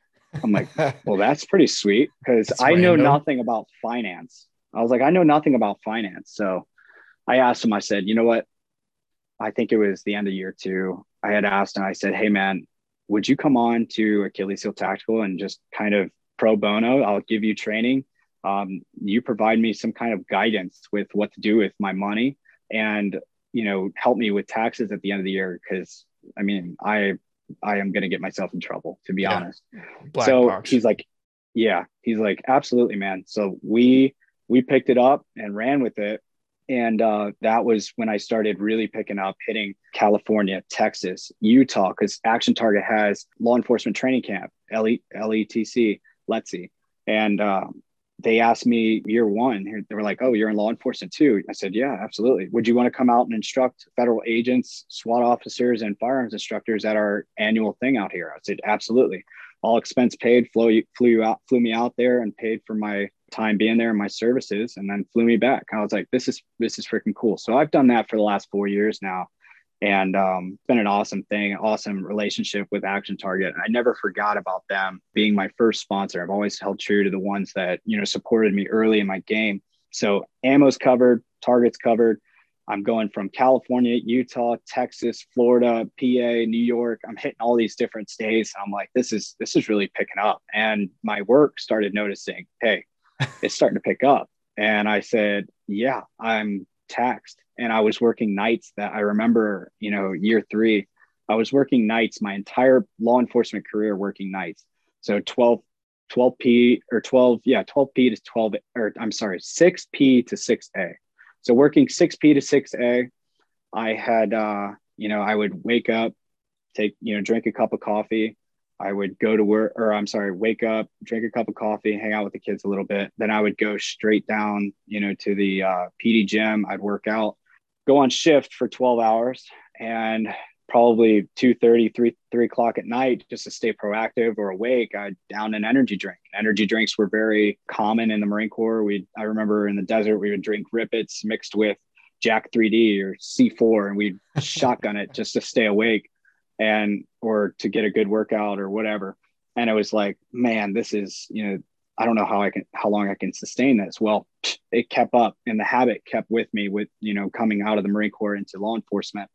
I'm like, Well, that's pretty sweet because I know nothing about finance. I was like, I know nothing about finance. So I asked him, I said, you know what? I think it was the end of year two. I had asked him, I said, Hey man, would you come on to Achilles Heel Tactical and just kind of pro bono? I'll give you training um, you provide me some kind of guidance with what to do with my money and you know help me with taxes at the end of the year because i mean i i am going to get myself in trouble to be yeah. honest Black so box. he's like yeah he's like absolutely man so we we picked it up and ran with it and uh, that was when i started really picking up hitting california texas utah because action target has law enforcement training camp letc let's and um, they asked me year one, they were like, Oh, you're in law enforcement too. I said, Yeah, absolutely. Would you want to come out and instruct federal agents, SWAT officers, and firearms instructors at our annual thing out here? I said, Absolutely. All expense paid, flew you, flew you out, flew me out there and paid for my time being there and my services and then flew me back. I was like, this is this is freaking cool. So I've done that for the last four years now and um, it's been an awesome thing, awesome relationship with Action Target. I never forgot about them being my first sponsor. I've always held true to the ones that you know supported me early in my game. So ammo's covered, targets covered. I'm going from California, Utah, Texas, Florida, PA, New York. I'm hitting all these different states. I'm like, this is this is really picking up. And my work started noticing, hey, it's starting to pick up. And I said, yeah, I'm taxed and I was working nights that I remember, you know, year three, I was working nights my entire law enforcement career working nights. So 12, 12P or 12, yeah, 12P to 12, or I'm sorry, 6P to 6A. So working 6P to 6A, I had, uh, you know, I would wake up, take, you know, drink a cup of coffee, I would go to work, or I'm sorry, wake up, drink a cup of coffee, hang out with the kids a little bit. Then I would go straight down, you know, to the uh, PD gym. I'd work out, go on shift for 12 hours, and probably 2 30 3 3 o'clock at night just to stay proactive or awake i down an energy drink. Energy drinks were very common in the marine corps. We i remember in the desert we would drink Rip Its mixed with jack 3d or c4 and we'd shotgun it just to stay awake and or to get a good workout or whatever. And it was like man this is you know i don't know how i can how long i can sustain this well it kept up and the habit kept with me with you know coming out of the marine corps into law enforcement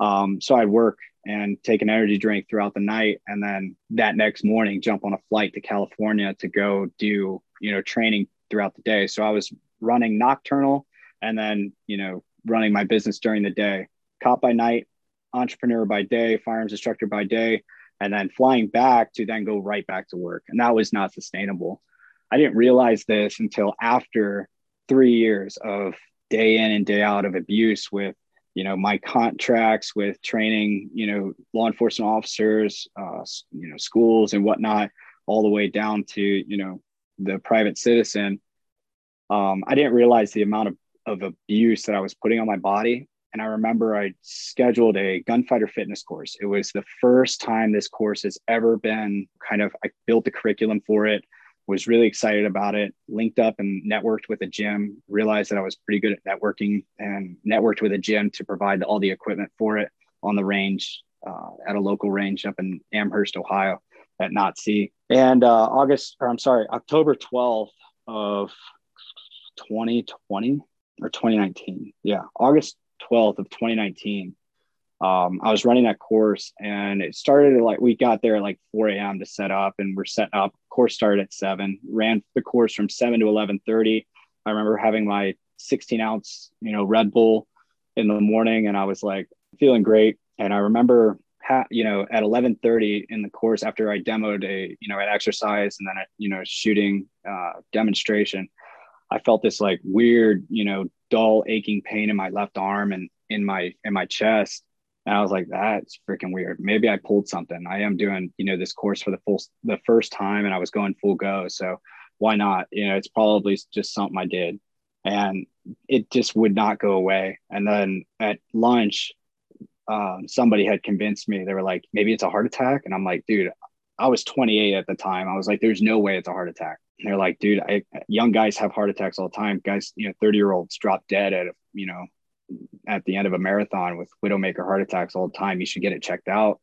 um, so i'd work and take an energy drink throughout the night and then that next morning jump on a flight to california to go do you know training throughout the day so i was running nocturnal and then you know running my business during the day cop by night entrepreneur by day, firearms instructor by day, and then flying back to then go right back to work. And that was not sustainable. I didn't realize this until after three years of day in and day out of abuse with you know my contracts with training you know law enforcement officers uh, you know schools and whatnot all the way down to you know the private citizen. Um, i didn't realize the amount of, of abuse that i was putting on my body. And I remember I scheduled a gunfighter fitness course. It was the first time this course has ever been kind of, I built the curriculum for it, was really excited about it, linked up and networked with a gym, realized that I was pretty good at networking and networked with a gym to provide all the equipment for it on the range uh, at a local range up in Amherst, Ohio at Knott-C. And uh, August, or I'm sorry, October 12th of 2020 or 2019. Yeah, August 12th of 2019. Um, I was running that course and it started like we got there at like 4 a.m. to set up and we're setting up. Course started at seven, ran the course from seven to 11:30. I remember having my 16 ounce, you know, Red Bull in the morning and I was like feeling great. And I remember, ha- you know, at 11:30 in the course after I demoed a, you know, an exercise and then a, you know, shooting uh, demonstration, I felt this like weird, you know, dull aching pain in my left arm and in my in my chest. And I was like, that's freaking weird. Maybe I pulled something. I am doing, you know, this course for the full the first time and I was going full go. So why not? You know, it's probably just something I did. And it just would not go away. And then at lunch, um, somebody had convinced me, they were like, maybe it's a heart attack. And I'm like, dude, I was 28 at the time. I was like, there's no way it's a heart attack. And they're like, dude, I, young guys have heart attacks all the time. Guys, you know, 30 year olds drop dead at, you know, at the end of a marathon with widowmaker heart attacks all the time. You should get it checked out.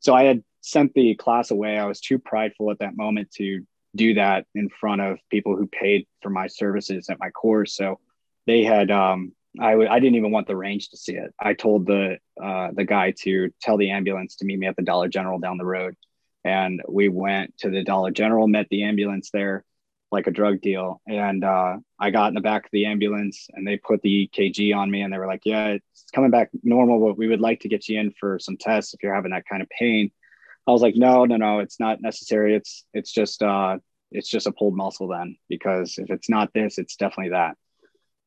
So I had sent the class away. I was too prideful at that moment to do that in front of people who paid for my services at my course. So they had, um, I w- I didn't even want the range to see it. I told the uh, the guy to tell the ambulance to meet me at the Dollar General down the road and we went to the Dollar General, met the ambulance there, like a drug deal. And uh, I got in the back of the ambulance, and they put the EKG on me, and they were like, "Yeah, it's coming back normal, but we would like to get you in for some tests if you're having that kind of pain." I was like, "No, no, no, it's not necessary. It's it's just uh, it's just a pulled muscle then, because if it's not this, it's definitely that."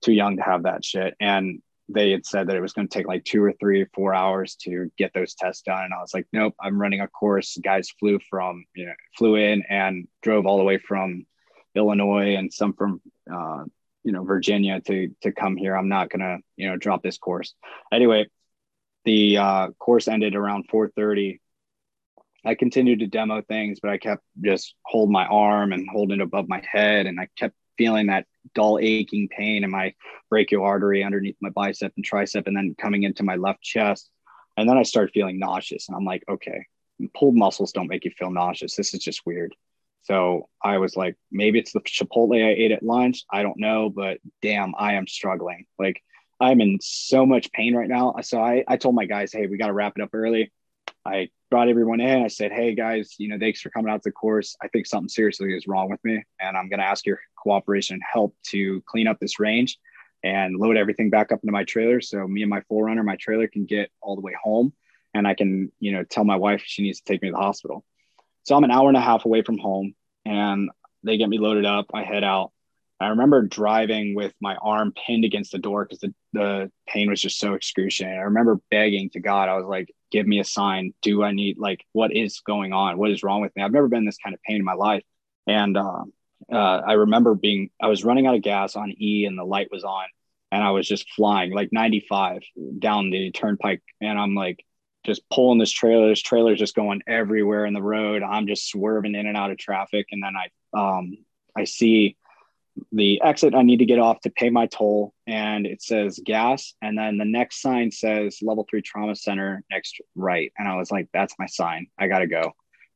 Too young to have that shit, and they had said that it was going to take like two or three four hours to get those tests done. And I was like, nope, I'm running a course. Guys flew from, you know, flew in and drove all the way from Illinois and some from, uh, you know, Virginia to, to come here. I'm not to, you know, drop this course. Anyway, the uh, course ended around 430. I continued to demo things, but I kept just hold my arm and holding it above my head. And I kept feeling that dull aching pain in my brachial artery underneath my bicep and tricep and then coming into my left chest and then i started feeling nauseous and i'm like okay pulled muscles don't make you feel nauseous this is just weird so i was like maybe it's the chipotle i ate at lunch i don't know but damn i am struggling like i'm in so much pain right now so i, I told my guys hey we got to wrap it up early I brought everyone in. I said, Hey guys, you know, thanks for coming out to the course. I think something seriously is wrong with me. And I'm going to ask your cooperation and help to clean up this range and load everything back up into my trailer. So me and my 4Runner, my trailer can get all the way home and I can, you know, tell my wife she needs to take me to the hospital. So I'm an hour and a half away from home and they get me loaded up. I head out I remember driving with my arm pinned against the door because the, the pain was just so excruciating. I remember begging to God, I was like, give me a sign. Do I need, like, what is going on? What is wrong with me? I've never been this kind of pain in my life. And uh, uh, I remember being, I was running out of gas on E and the light was on and I was just flying like 95 down the turnpike. And I'm like, just pulling this trailer, this trailer just going everywhere in the road. I'm just swerving in and out of traffic. And then I, um, I see the exit I need to get off to pay my toll, and it says gas. And then the next sign says level three trauma center next right. And I was like, that's my sign. I got to go.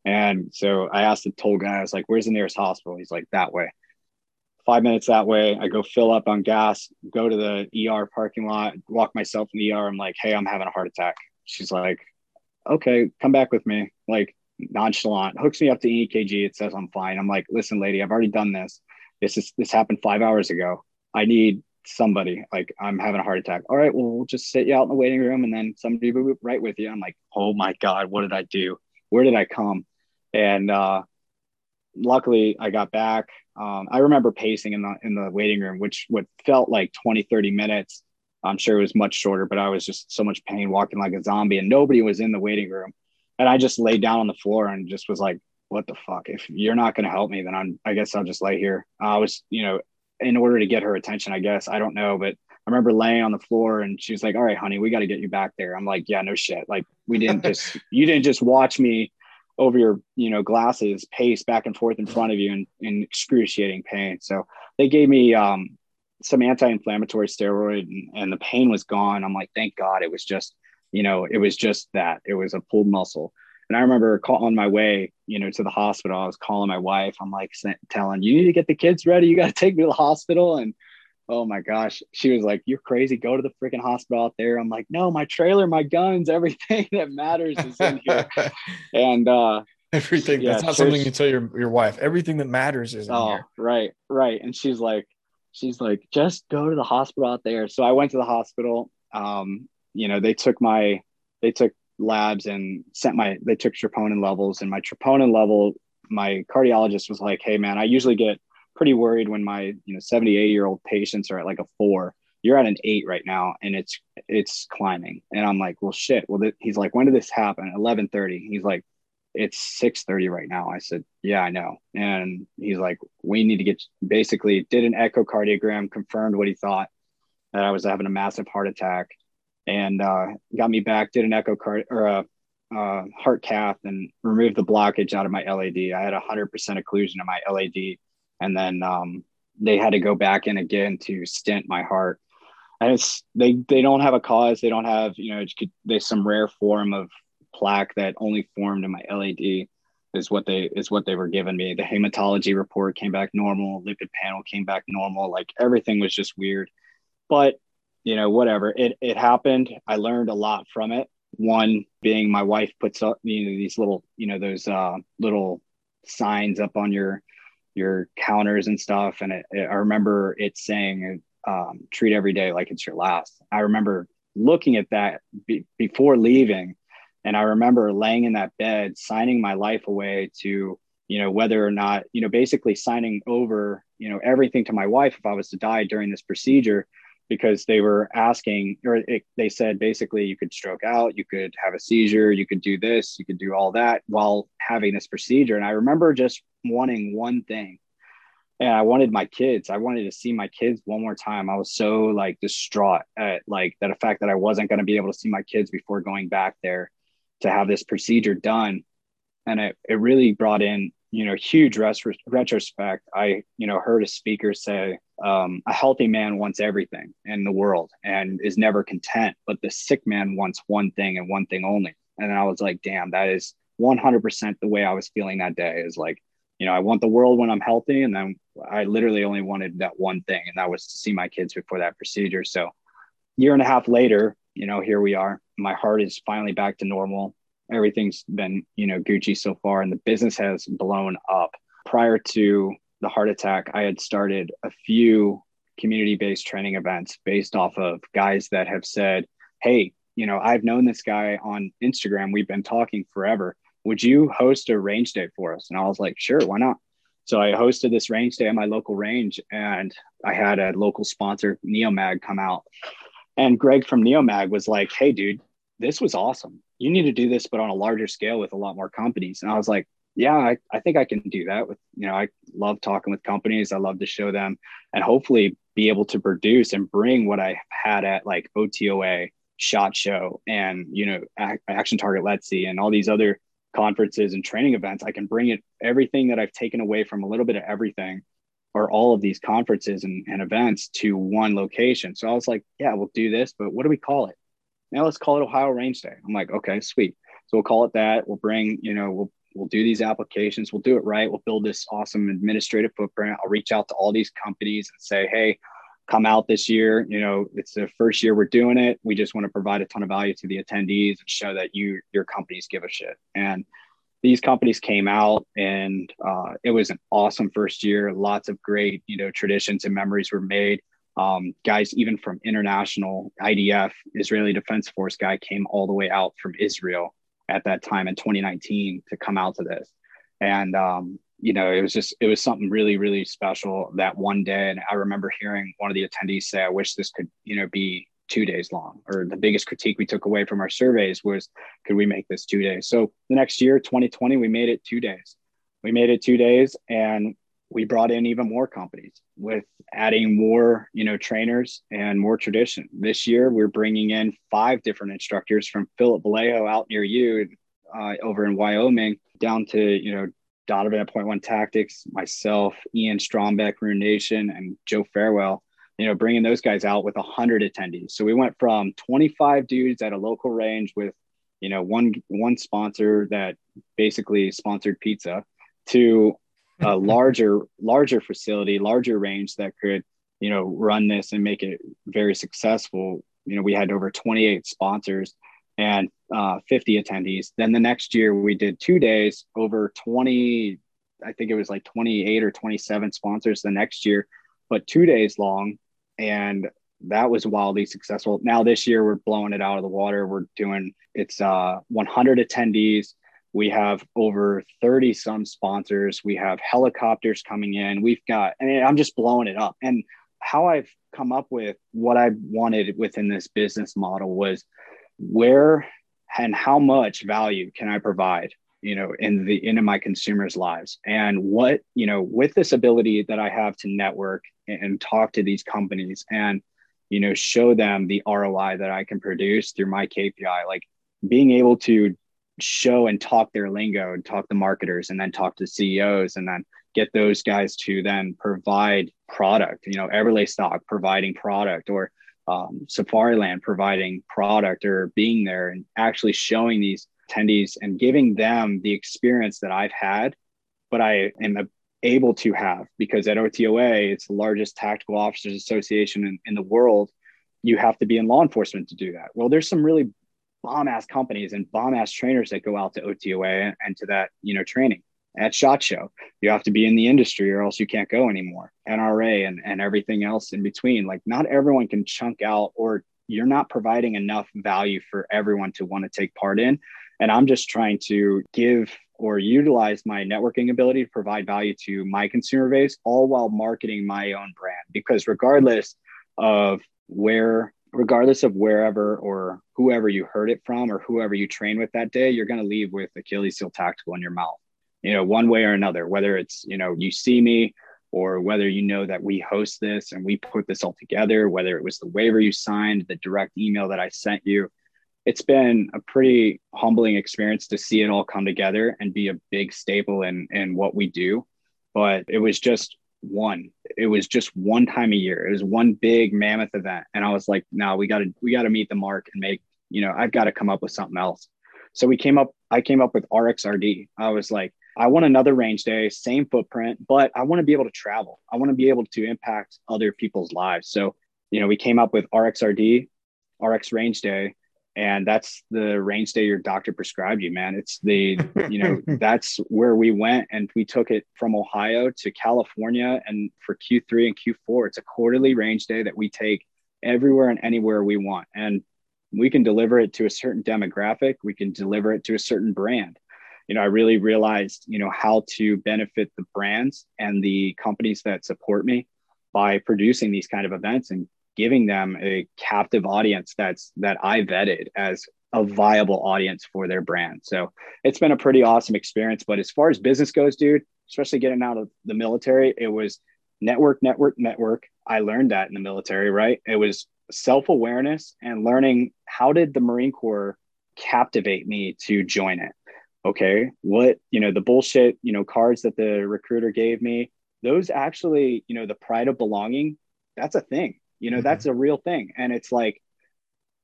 And so I asked the toll guy, I was like, where's the nearest hospital? He's like, that way. Five minutes that way. I go fill up on gas, go to the ER parking lot, walk myself in the ER. I'm like, hey, I'm having a heart attack. She's like, okay, come back with me. Like, nonchalant, hooks me up to EKG. It says I'm fine. I'm like, listen, lady, I've already done this this is this happened five hours ago. I need somebody. Like I'm having a heart attack. All right, well, we'll just sit you out in the waiting room and then somebody will be right with you. I'm like, oh my God, what did I do? Where did I come? And uh luckily I got back. Um, I remember pacing in the in the waiting room, which what felt like 20, 30 minutes. I'm sure it was much shorter, but I was just so much pain walking like a zombie and nobody was in the waiting room. And I just laid down on the floor and just was like, what the fuck? If you're not going to help me, then I'm, I guess I'll just lay here. I was, you know, in order to get her attention, I guess, I don't know, but I remember laying on the floor and she was like, all right, honey, we got to get you back there. I'm like, yeah, no shit. Like we didn't just, you didn't just watch me over your, you know, glasses pace back and forth in front of you in, in excruciating pain. So they gave me um, some anti-inflammatory steroid and, and the pain was gone. I'm like, thank God it was just, you know, it was just that it was a pulled muscle. And I remember call, on my way, you know, to the hospital, I was calling my wife. I'm like telling you need to get the kids ready. You got to take me to the hospital. And oh my gosh, she was like, "You're crazy. Go to the freaking hospital out there." I'm like, "No, my trailer, my guns, everything that matters is in here." and uh, everything yeah, that's not something you tell your your wife. Everything that matters is in oh, here. Right, right. And she's like, she's like, just go to the hospital out there. So I went to the hospital. Um, you know, they took my they took labs and sent my they took troponin levels and my troponin level my cardiologist was like hey man i usually get pretty worried when my you know 78 year old patients are at like a four. You're at an eight right now and it's it's climbing. And i'm like well shit. Well he's like when did this happen? 11.30 he's like it's 6.30 right now i said yeah i know and he's like we need to get basically did an echocardiogram confirmed what he thought that i was having a massive heart attack and uh, got me back, did an echo card or a, a, heart cath and removed the blockage out of my LAD. I had 100% occlusion in my LAD. And then um, they had to go back in again to stent my heart. And it's they they don't have a cause. They don't have you know there's some rare form of plaque that only formed in my LAD is what they is what they were giving me. The hematology report came back normal. Lipid panel came back normal. Like everything was just weird. But you know, whatever. It it happened. I learned a lot from it. One being my wife puts up, you know, these little, you know, those uh, little signs up on your your counters and stuff. And it, it, I remember it saying, um, "Treat every day like it's your last." I remember looking at that be, before leaving, and I remember laying in that bed, signing my life away to, you know, whether or not, you know, basically signing over, you know, everything to my wife if I was to die during this procedure because they were asking, or it, they said basically you could stroke out, you could have a seizure, you could do this, you could do all that while having this procedure. And I remember just wanting one thing. And I wanted my kids. I wanted to see my kids one more time. I was so like distraught at like that fact that I wasn't going to be able to see my kids before going back there to have this procedure done. And it, it really brought in you know, huge res- retrospect, I, you know, heard a speaker say, um, a healthy man wants everything in the world and is never content, but the sick man wants one thing and one thing only. And I was like, damn, that is 100% the way I was feeling that day is like, you know, I want the world when I'm healthy. And then I literally only wanted that one thing, and that was to see my kids before that procedure. So, year and a half later, you know, here we are. My heart is finally back to normal. Everything's been you know gucci so far and the business has blown up. Prior to the heart attack i had started a few community based training events based off of guys that have said hey you know i've known this guy on instagram. We've been talking forever. Would you host a range day for us? And i was like sure why not? So i hosted this range day at my local range and i had a local sponsor neomag come out and greg from neomag was like hey dude this was awesome you need to do this, but on a larger scale with a lot more companies. And I was like, yeah, I, I think I can do that with, you know, I love talking with companies. I love to show them and hopefully be able to produce and bring what I had at like OTOA, SHOT Show, and, you know, Action Target Let's See, and all these other conferences and training events. I can bring it everything that I've taken away from a little bit of everything or all of these conferences and, and events to one location. So I was like, yeah, we'll do this, but what do we call it? now let's call it Ohio Range Day. I'm like, okay, sweet. So we'll call it that. We'll bring, you know, we'll we'll do these applications. We'll do it right. We'll build this awesome administrative footprint. I'll reach out to all these companies and say, hey, come out this year. You know, it's the first year we're doing it. We just want to provide a ton of value to the attendees and show that you your companies give a shit. And these companies came out and uh, it was an awesome first year. Lots of great, you know, traditions and memories were made um, guys even from international IDF Israeli Defense Force guy came all the way out from Israel at that time in 2019 to come out to this, and um, you know it was just it was something really really special that one day. And I remember hearing one of the attendees say, "I wish this could you know be two days long." Or the biggest critique we took away from our surveys was, "Could we make this two days?" So the next year, 2020, we made it two days. We made it two days, and we brought in even more companies with adding more you know trainers and more tradition this year we're bringing in five different instructors from philip vallejo out near you uh, over in wyoming down to you know donovan at point one tactics myself ian strombeck rune nation and joe farewell you know bringing those guys out with 100 attendees. So we went from 25 dudes at a local range with you know one one sponsor that basically sponsored pizza to a larger larger facility larger range that could you know run this and make it very successful. You know we had over 28 sponsors and uh, 50 attendees. Then the next year we did two days over 20 i think it was like 28 or 27 sponsors the next year but two days long and that was wildly successful now this year we're blowing it out of the water we're doing it's uh, 100 attendees we have over 30 some sponsors. We have helicopters coming in. We've got, and I'm just blowing it up. And how I've come up with what I wanted within this business model was where and how much value can I provide, you know, in the into my consumers' lives, and what you know, with this ability that I have to network and talk to these companies and you know show them the ROI that I can produce through my KPI, like being able to show and talk their lingo and talk to marketers and then talk to CEOs and then get those guys to then provide product, you know, Everlay stock providing product or um, Safariland providing product or being there and actually showing these attendees and giving them the experience that I've had, but I am able to have because at OTOA, it's the largest tactical officers association in, in the world. You have to be in law enforcement to do that. Well, there's some really bomb ass companies and bomb ass trainers that go out to OTOA and to that, you know, training at SHOT Show. You have to be in the industry or else you can't go anymore. NRA and, and everything else in between. Like not everyone can chunk out or you're not providing enough value for everyone to want to take part in. And I'm just trying to give or utilize my networking ability to provide value to my consumer base, all while marketing my own brand. Because regardless of where regardless of wherever or whoever you heard it from or whoever you train with that day, you're going to leave with Achilles Heel Tactical in your mouth, you know, one way or another, whether it's, you know, you see me or whether you know that we host this and we put this all together, whether it was the waiver you signed, the direct email that I sent you. It's been a pretty humbling experience to see it all come together and be a big staple in, in what we do. But it was just one. It was just one time a year. It was one big mammoth event. And I was like, no, we gotta, we gotta meet the mark and make, you know, I've got to come up with something else. So we came up, I came up with RXRD. I was like, I want another range day, same footprint, but I want to be able to travel. I want to be able to impact other people's lives. So, you know, we came up with RXRD, RX range day, and that's the range day your doctor prescribed you man. It's the you know that's where we went and we took it from ohio to california and for q3 and q4 it's a quarterly range day that we take everywhere and anywhere we want. And we can deliver it to a certain demographic. We can deliver it to a certain brand. You know i really realized you know how to benefit the brands and the companies that support me by producing these kind of events and giving them a captive audience that's that I vetted as a viable audience for their brand. So it's been a pretty awesome experience. But as far as business goes, dude, especially getting out of the military, it was network, network, network. I learned that in the military, right? It was self awareness and learning how did the Marine Corps captivate me to join it? Okay. What, you know, the bullshit, you know, cards that the recruiter gave me, those actually, you know, the pride of belonging, that's a thing. You know, mm-hmm. that's a real thing. And it's like,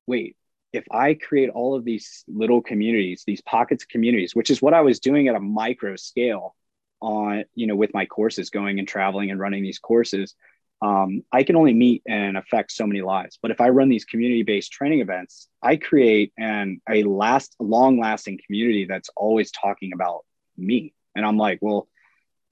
wait, if I create all of these little communities, these pockets of communities, which is what I was doing at a micro scale on, you know, with my courses, going and traveling and running these courses, um, I can only meet and affect so many lives. But if I run these community-based training events, I create an a last, long-lasting community that's always talking about me. And I'm like, well,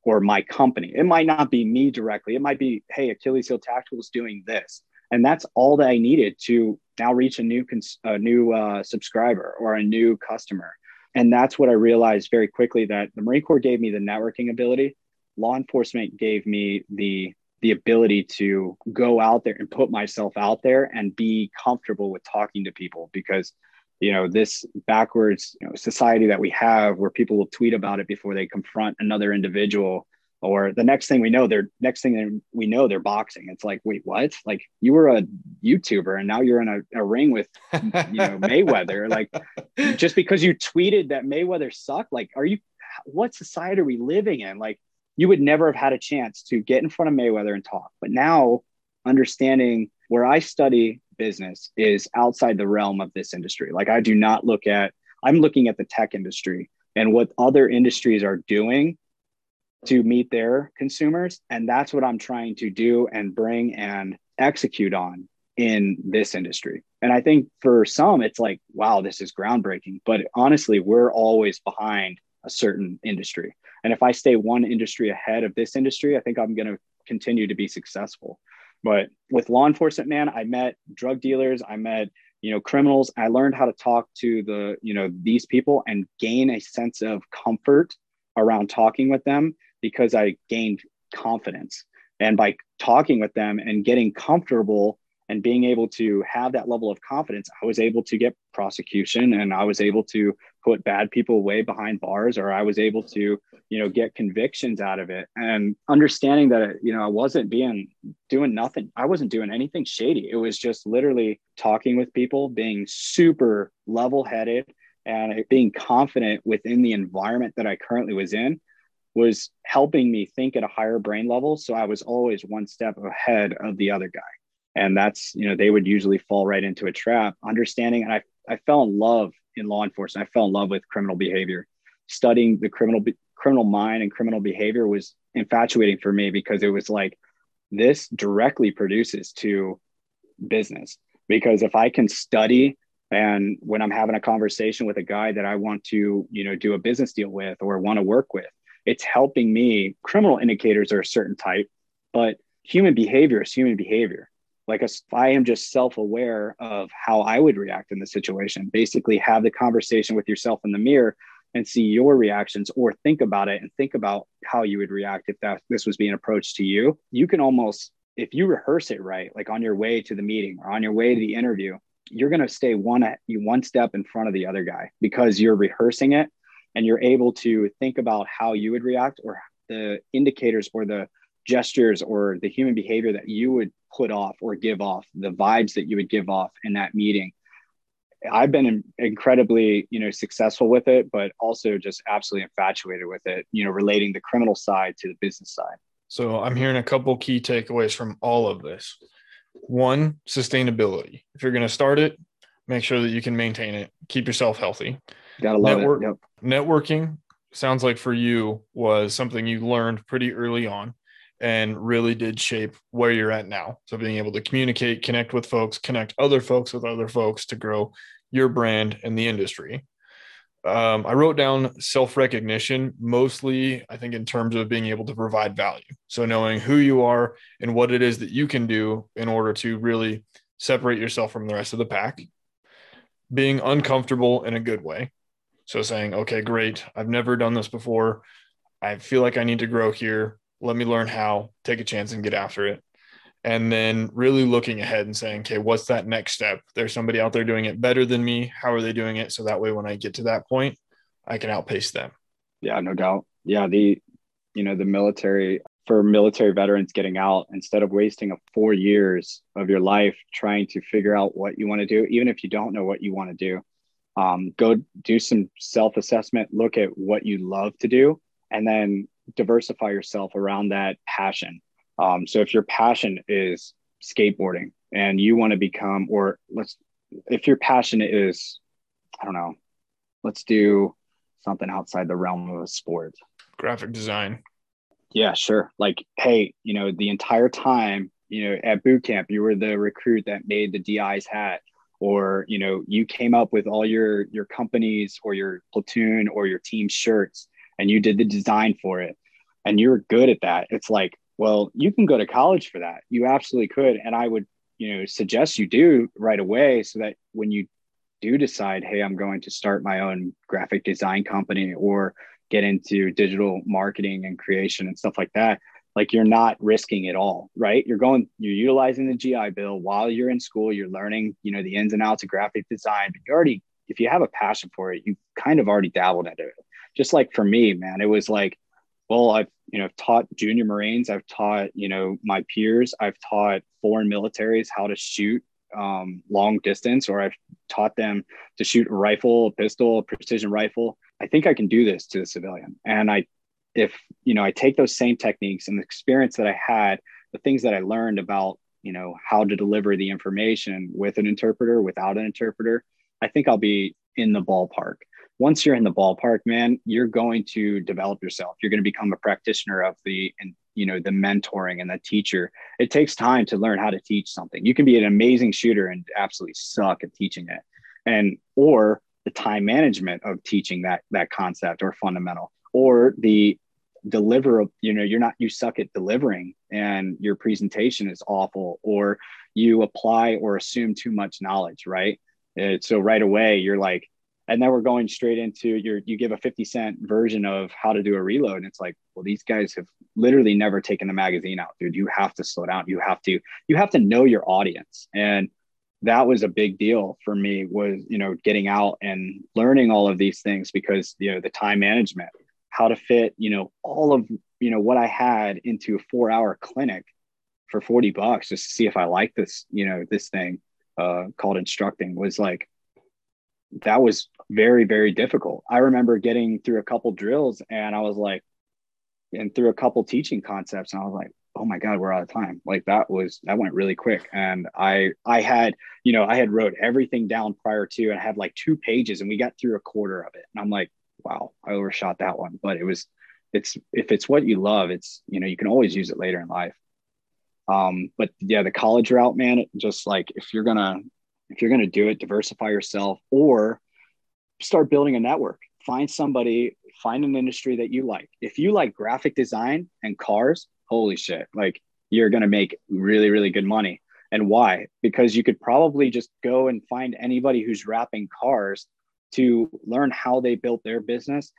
or my company. It might not be me directly. It might be, hey, Achilles Heel Tactical is doing this, and that's all that I needed to now reach a new cons- a new uh, subscriber or a new customer. And that's what I realized very quickly that the Marine Corps gave me the networking ability. Law enforcement gave me the the ability to go out there and put myself out there and be comfortable with talking to people because you know this backwards you know, society that we have where people will tweet about it before they confront another individual or the next thing we know they're next thing we know they're boxing. It's like wait what? Like you were a youtuber and now you're in a, a ring with you know mayweather. Like just because you tweeted that mayweather sucked like are you what society are we living in? Like you would never have had a chance to get in front of mayweather and talk. But now understanding where i study business is outside the realm of this industry like i do not look at i'm looking at the tech industry and what other industries are doing to meet their consumers. And that's what I'm trying to do and bring and execute on in this industry. And I think for some, it's like, wow, this is groundbreaking. But honestly, we're always behind a certain industry. And if I stay one industry ahead of this industry, I think I'm going to continue to be successful. But with law enforcement, man, I met drug dealers, I met you know criminals i learned how to talk to the you know these people and gain a sense of comfort around talking with them because I gained confidence. And by talking with them and getting comfortable and being able to have that level of confidence, I was able to get prosecution and I was able to put bad people away behind bars or I was able to, you know, get convictions out of it and understanding that, you know, I wasn't being doing nothing. I wasn't doing anything shady. It was just literally talking with people, being super level headed and being confident within the environment that I currently was in was helping me think at a higher brain level. So I was always one step ahead of the other guy. And that's, you know, they would usually fall right into a trap. Understanding, and I, I fell in love in law enforcement. I fell in love with criminal behavior. Studying the criminal criminal mind and criminal behavior was infatuating for me because it was like this directly produces to business. Because if I can study and when I'm having a conversation with a guy that I want to, you know, do a business deal with or want to work with, it's helping me. Criminal indicators are a certain type, but human behavior is human behavior. Like if I am just self-aware of how I would react in the situation, basically have the conversation with yourself in the mirror and see your reactions or think about it and think about how you would react if that this was being approached to you. You can almost if you rehearse it right, like on your way to the meeting or on your way to the interview, you're going to stay one you one step in front of the other guy because you're rehearsing it and you're able to think about how you would react or the indicators or the gestures or the human behavior that you would put off or give off the vibes that you would give off in that meeting. I've been incredibly you know successful with it but also just absolutely infatuated with it you know relating the criminal side to the business side. So i'm hearing a couple key takeaways from all of this. One sustainability. If you're going to start it make sure that you can maintain it. Keep yourself healthy. Gotta love Network, it. Yep. Networking sounds like for you was something you learned pretty early on and really did shape where you're at now. So being able to communicate, connect with folks, connect other folks with other folks to grow your brand and the industry. Um, I wrote down self recognition, mostly, I think, in terms of being able to provide value. So, knowing who you are and what it is that you can do in order to really separate yourself from the rest of the pack, being uncomfortable in a good way. So saying, okay, great. I've never done this before. I feel like I need to grow here. Let me learn how, take a chance and get after it. And then really looking ahead and saying, okay, what's that next step? There's somebody out there doing it better than me. How are they doing it? So that way, when I get to that point, I can outpace them. Yeah, no doubt. Yeah. The, you know, the military, for military veterans getting out, instead of wasting a four years of your life trying to figure out what you want to do, even if you don't know what you want to do, um, go do some self assessment, look at what you love to do, and then diversify yourself around that passion. Um, so if your passion is skateboarding and you want to become, or let's, if your passion is, I don't know, let's do something outside the realm of a sport. Graphic design. Yeah, sure. Like, hey, you know, the entire time, you know, at boot camp, you were the recruit that made the DI's hat or you know you came up with all your your companies or your platoon or your team shirts and you did the design for it and you're good at that it's like well you can go to college for that. You absolutely could and i would you know suggest you do right away so that when you do decide hey i'm going to start my own graphic design company or get into digital marketing and creation and stuff like that like you're not risking it all right? You're going you're utilizing the gi bill while you're in school you're learning you know the ins and outs of graphic design but you already if you have a passion for it you kind of already dabbled into it just like for me man it was like Well, I've you know taught junior Marines. I've taught you know my peers. I've taught foreign militaries how to shoot um, long distance, or I've taught them to shoot a rifle, a pistol, a precision rifle. I think I can do this to the civilian. And I, if you know, I take those same techniques and the experience that I had, the things that I learned about you know how to deliver the information with an interpreter, without an interpreter, I think I'll be in the ballpark once you're in the ballpark, man, you're going to develop yourself. You're going to become a practitioner of the and you know the mentoring and the teacher. It takes time to learn how to teach something. You can be an amazing shooter and absolutely suck at teaching it, and or the time management of teaching that that concept or fundamental, or the deliver you know you're not you suck at delivering and your presentation is awful or you apply or assume too much knowledge right it, so right away you're like and then we're going straight into your you give a 50 cent version of how to do a reload. And it's like well these guys have literally never taken the magazine out dude. You have to slow down. You have to you have to know your audience. And that was a big deal for me was you know getting out and learning all of these things because you know the time management how to fit you know all of you know what i had into a four hour clinic for 40 bucks just to see if i like this you know this thing uh, called instructing was like that was very very difficult. I remember getting through a couple drills and i was like and through a couple teaching concepts and i was like oh my god we're out of time. Like that was that went really quick. And i i had you know i had wrote everything down prior to and I had like two pages and we got through a quarter of it. And i'm like wow i overshot that one. But it was it's if it's what you love it's you know you can always use it later in life. Um but yeah the college route man just like if you're gonna if you're gonna do it diversify yourself or start building a network. Find somebody, find an industry that you like. If you like graphic design and cars, holy shit, like you're going to make really, really good money. And why? Because you could probably just go and find anybody who's wrapping cars to learn how they built their business,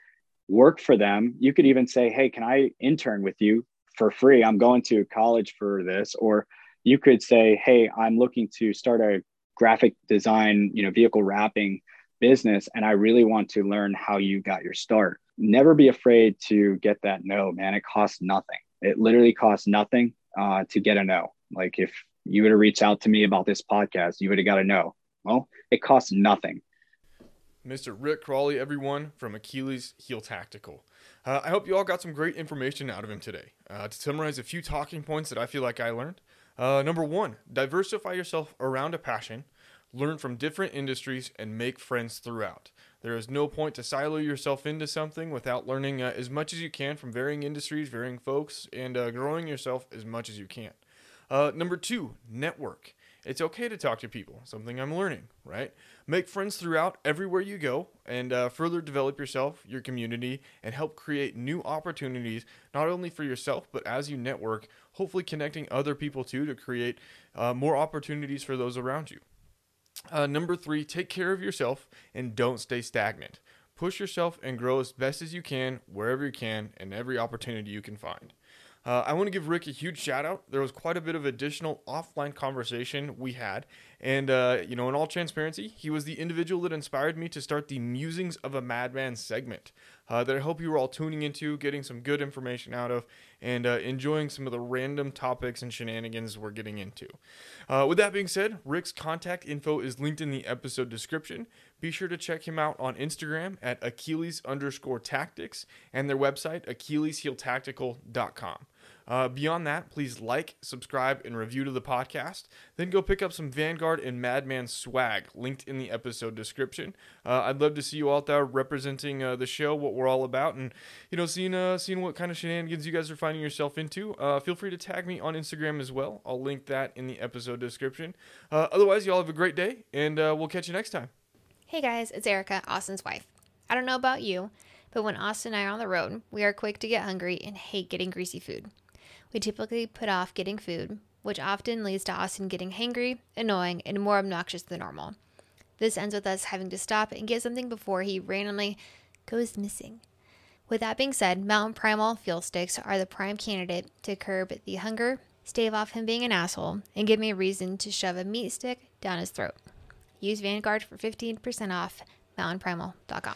work for them. You could even say, Hey, can I intern with you for free? I'm going to college for this. Or you could say, Hey, I'm looking to start a graphic design, you know, vehicle wrapping business and I really want to learn how you got your start. Never be afraid to get that no, man. It costs nothing. It literally costs nothing uh, to get a no. Like if you would have reached out to me about this podcast, you would have got a no. Well, it costs nothing. Mr. Rick Crawley, everyone from Achilles Heel Tactical. Uh, I hope you all got some great information out of him today. Uh, to summarize a few talking points that I feel like I learned. Uh, number one, diversify yourself around a passion learn from different industries, and make friends throughout. There is no point to silo yourself into something without learning uh, as much as you can from varying industries, varying folks, and uh, growing yourself as much as you can. Uh, number two, network. It's okay to talk to people, something I'm learning, right? Make friends throughout everywhere you go and uh, further develop yourself, your community, and help create new opportunities, not only for yourself, but as you network, hopefully connecting other people too to create uh, more opportunities for those around you. Uh, number three, take care of yourself and don't stay stagnant. Push yourself and grow as best as you can, wherever you can, and every opportunity you can find. Uh, I want to give Rick a huge shout out. There was quite a bit of additional offline conversation we had. And, uh, you know, in all transparency, he was the individual that inspired me to start the Musings of a Madman segment uh, that I hope you were all tuning into, getting some good information out of, and uh, enjoying some of the random topics and shenanigans we're getting into. Uh, with that being said, Rick's contact info is linked in the episode description. Be sure to check him out on Instagram at Achilles underscore tactics and their website, AchillesHeelTactical.com. Uh, beyond that, please like, subscribe, and review to the podcast. Then go pick up some Vanguard and Madman swag linked in the episode description. Uh, I'd love to see you out there representing uh, the show, what we're all about, and you know, seeing uh, seeing what kind of shenanigans you guys are finding yourself into. Uh, feel free to tag me on Instagram as well. I'll link that in the episode description. Uh, otherwise, y'all have a great day, and we'll catch you next time. Hey guys, it's Erica, Austin's wife. I don't know about you, but when Austin and I are on the road, we are quick to get hungry and hate getting greasy food. We typically put off getting food, which often leads to Austin getting hangry, annoying, and more obnoxious than normal. This ends with us having to stop and get something before he randomly goes missing. With that being said, Mountain Primal Fuel Sticks are the prime candidate to curb the hunger, stave off him being an asshole, and give me a reason to shove a meat stick down his throat. Use Vanguard for 15% off mountainprimal.com.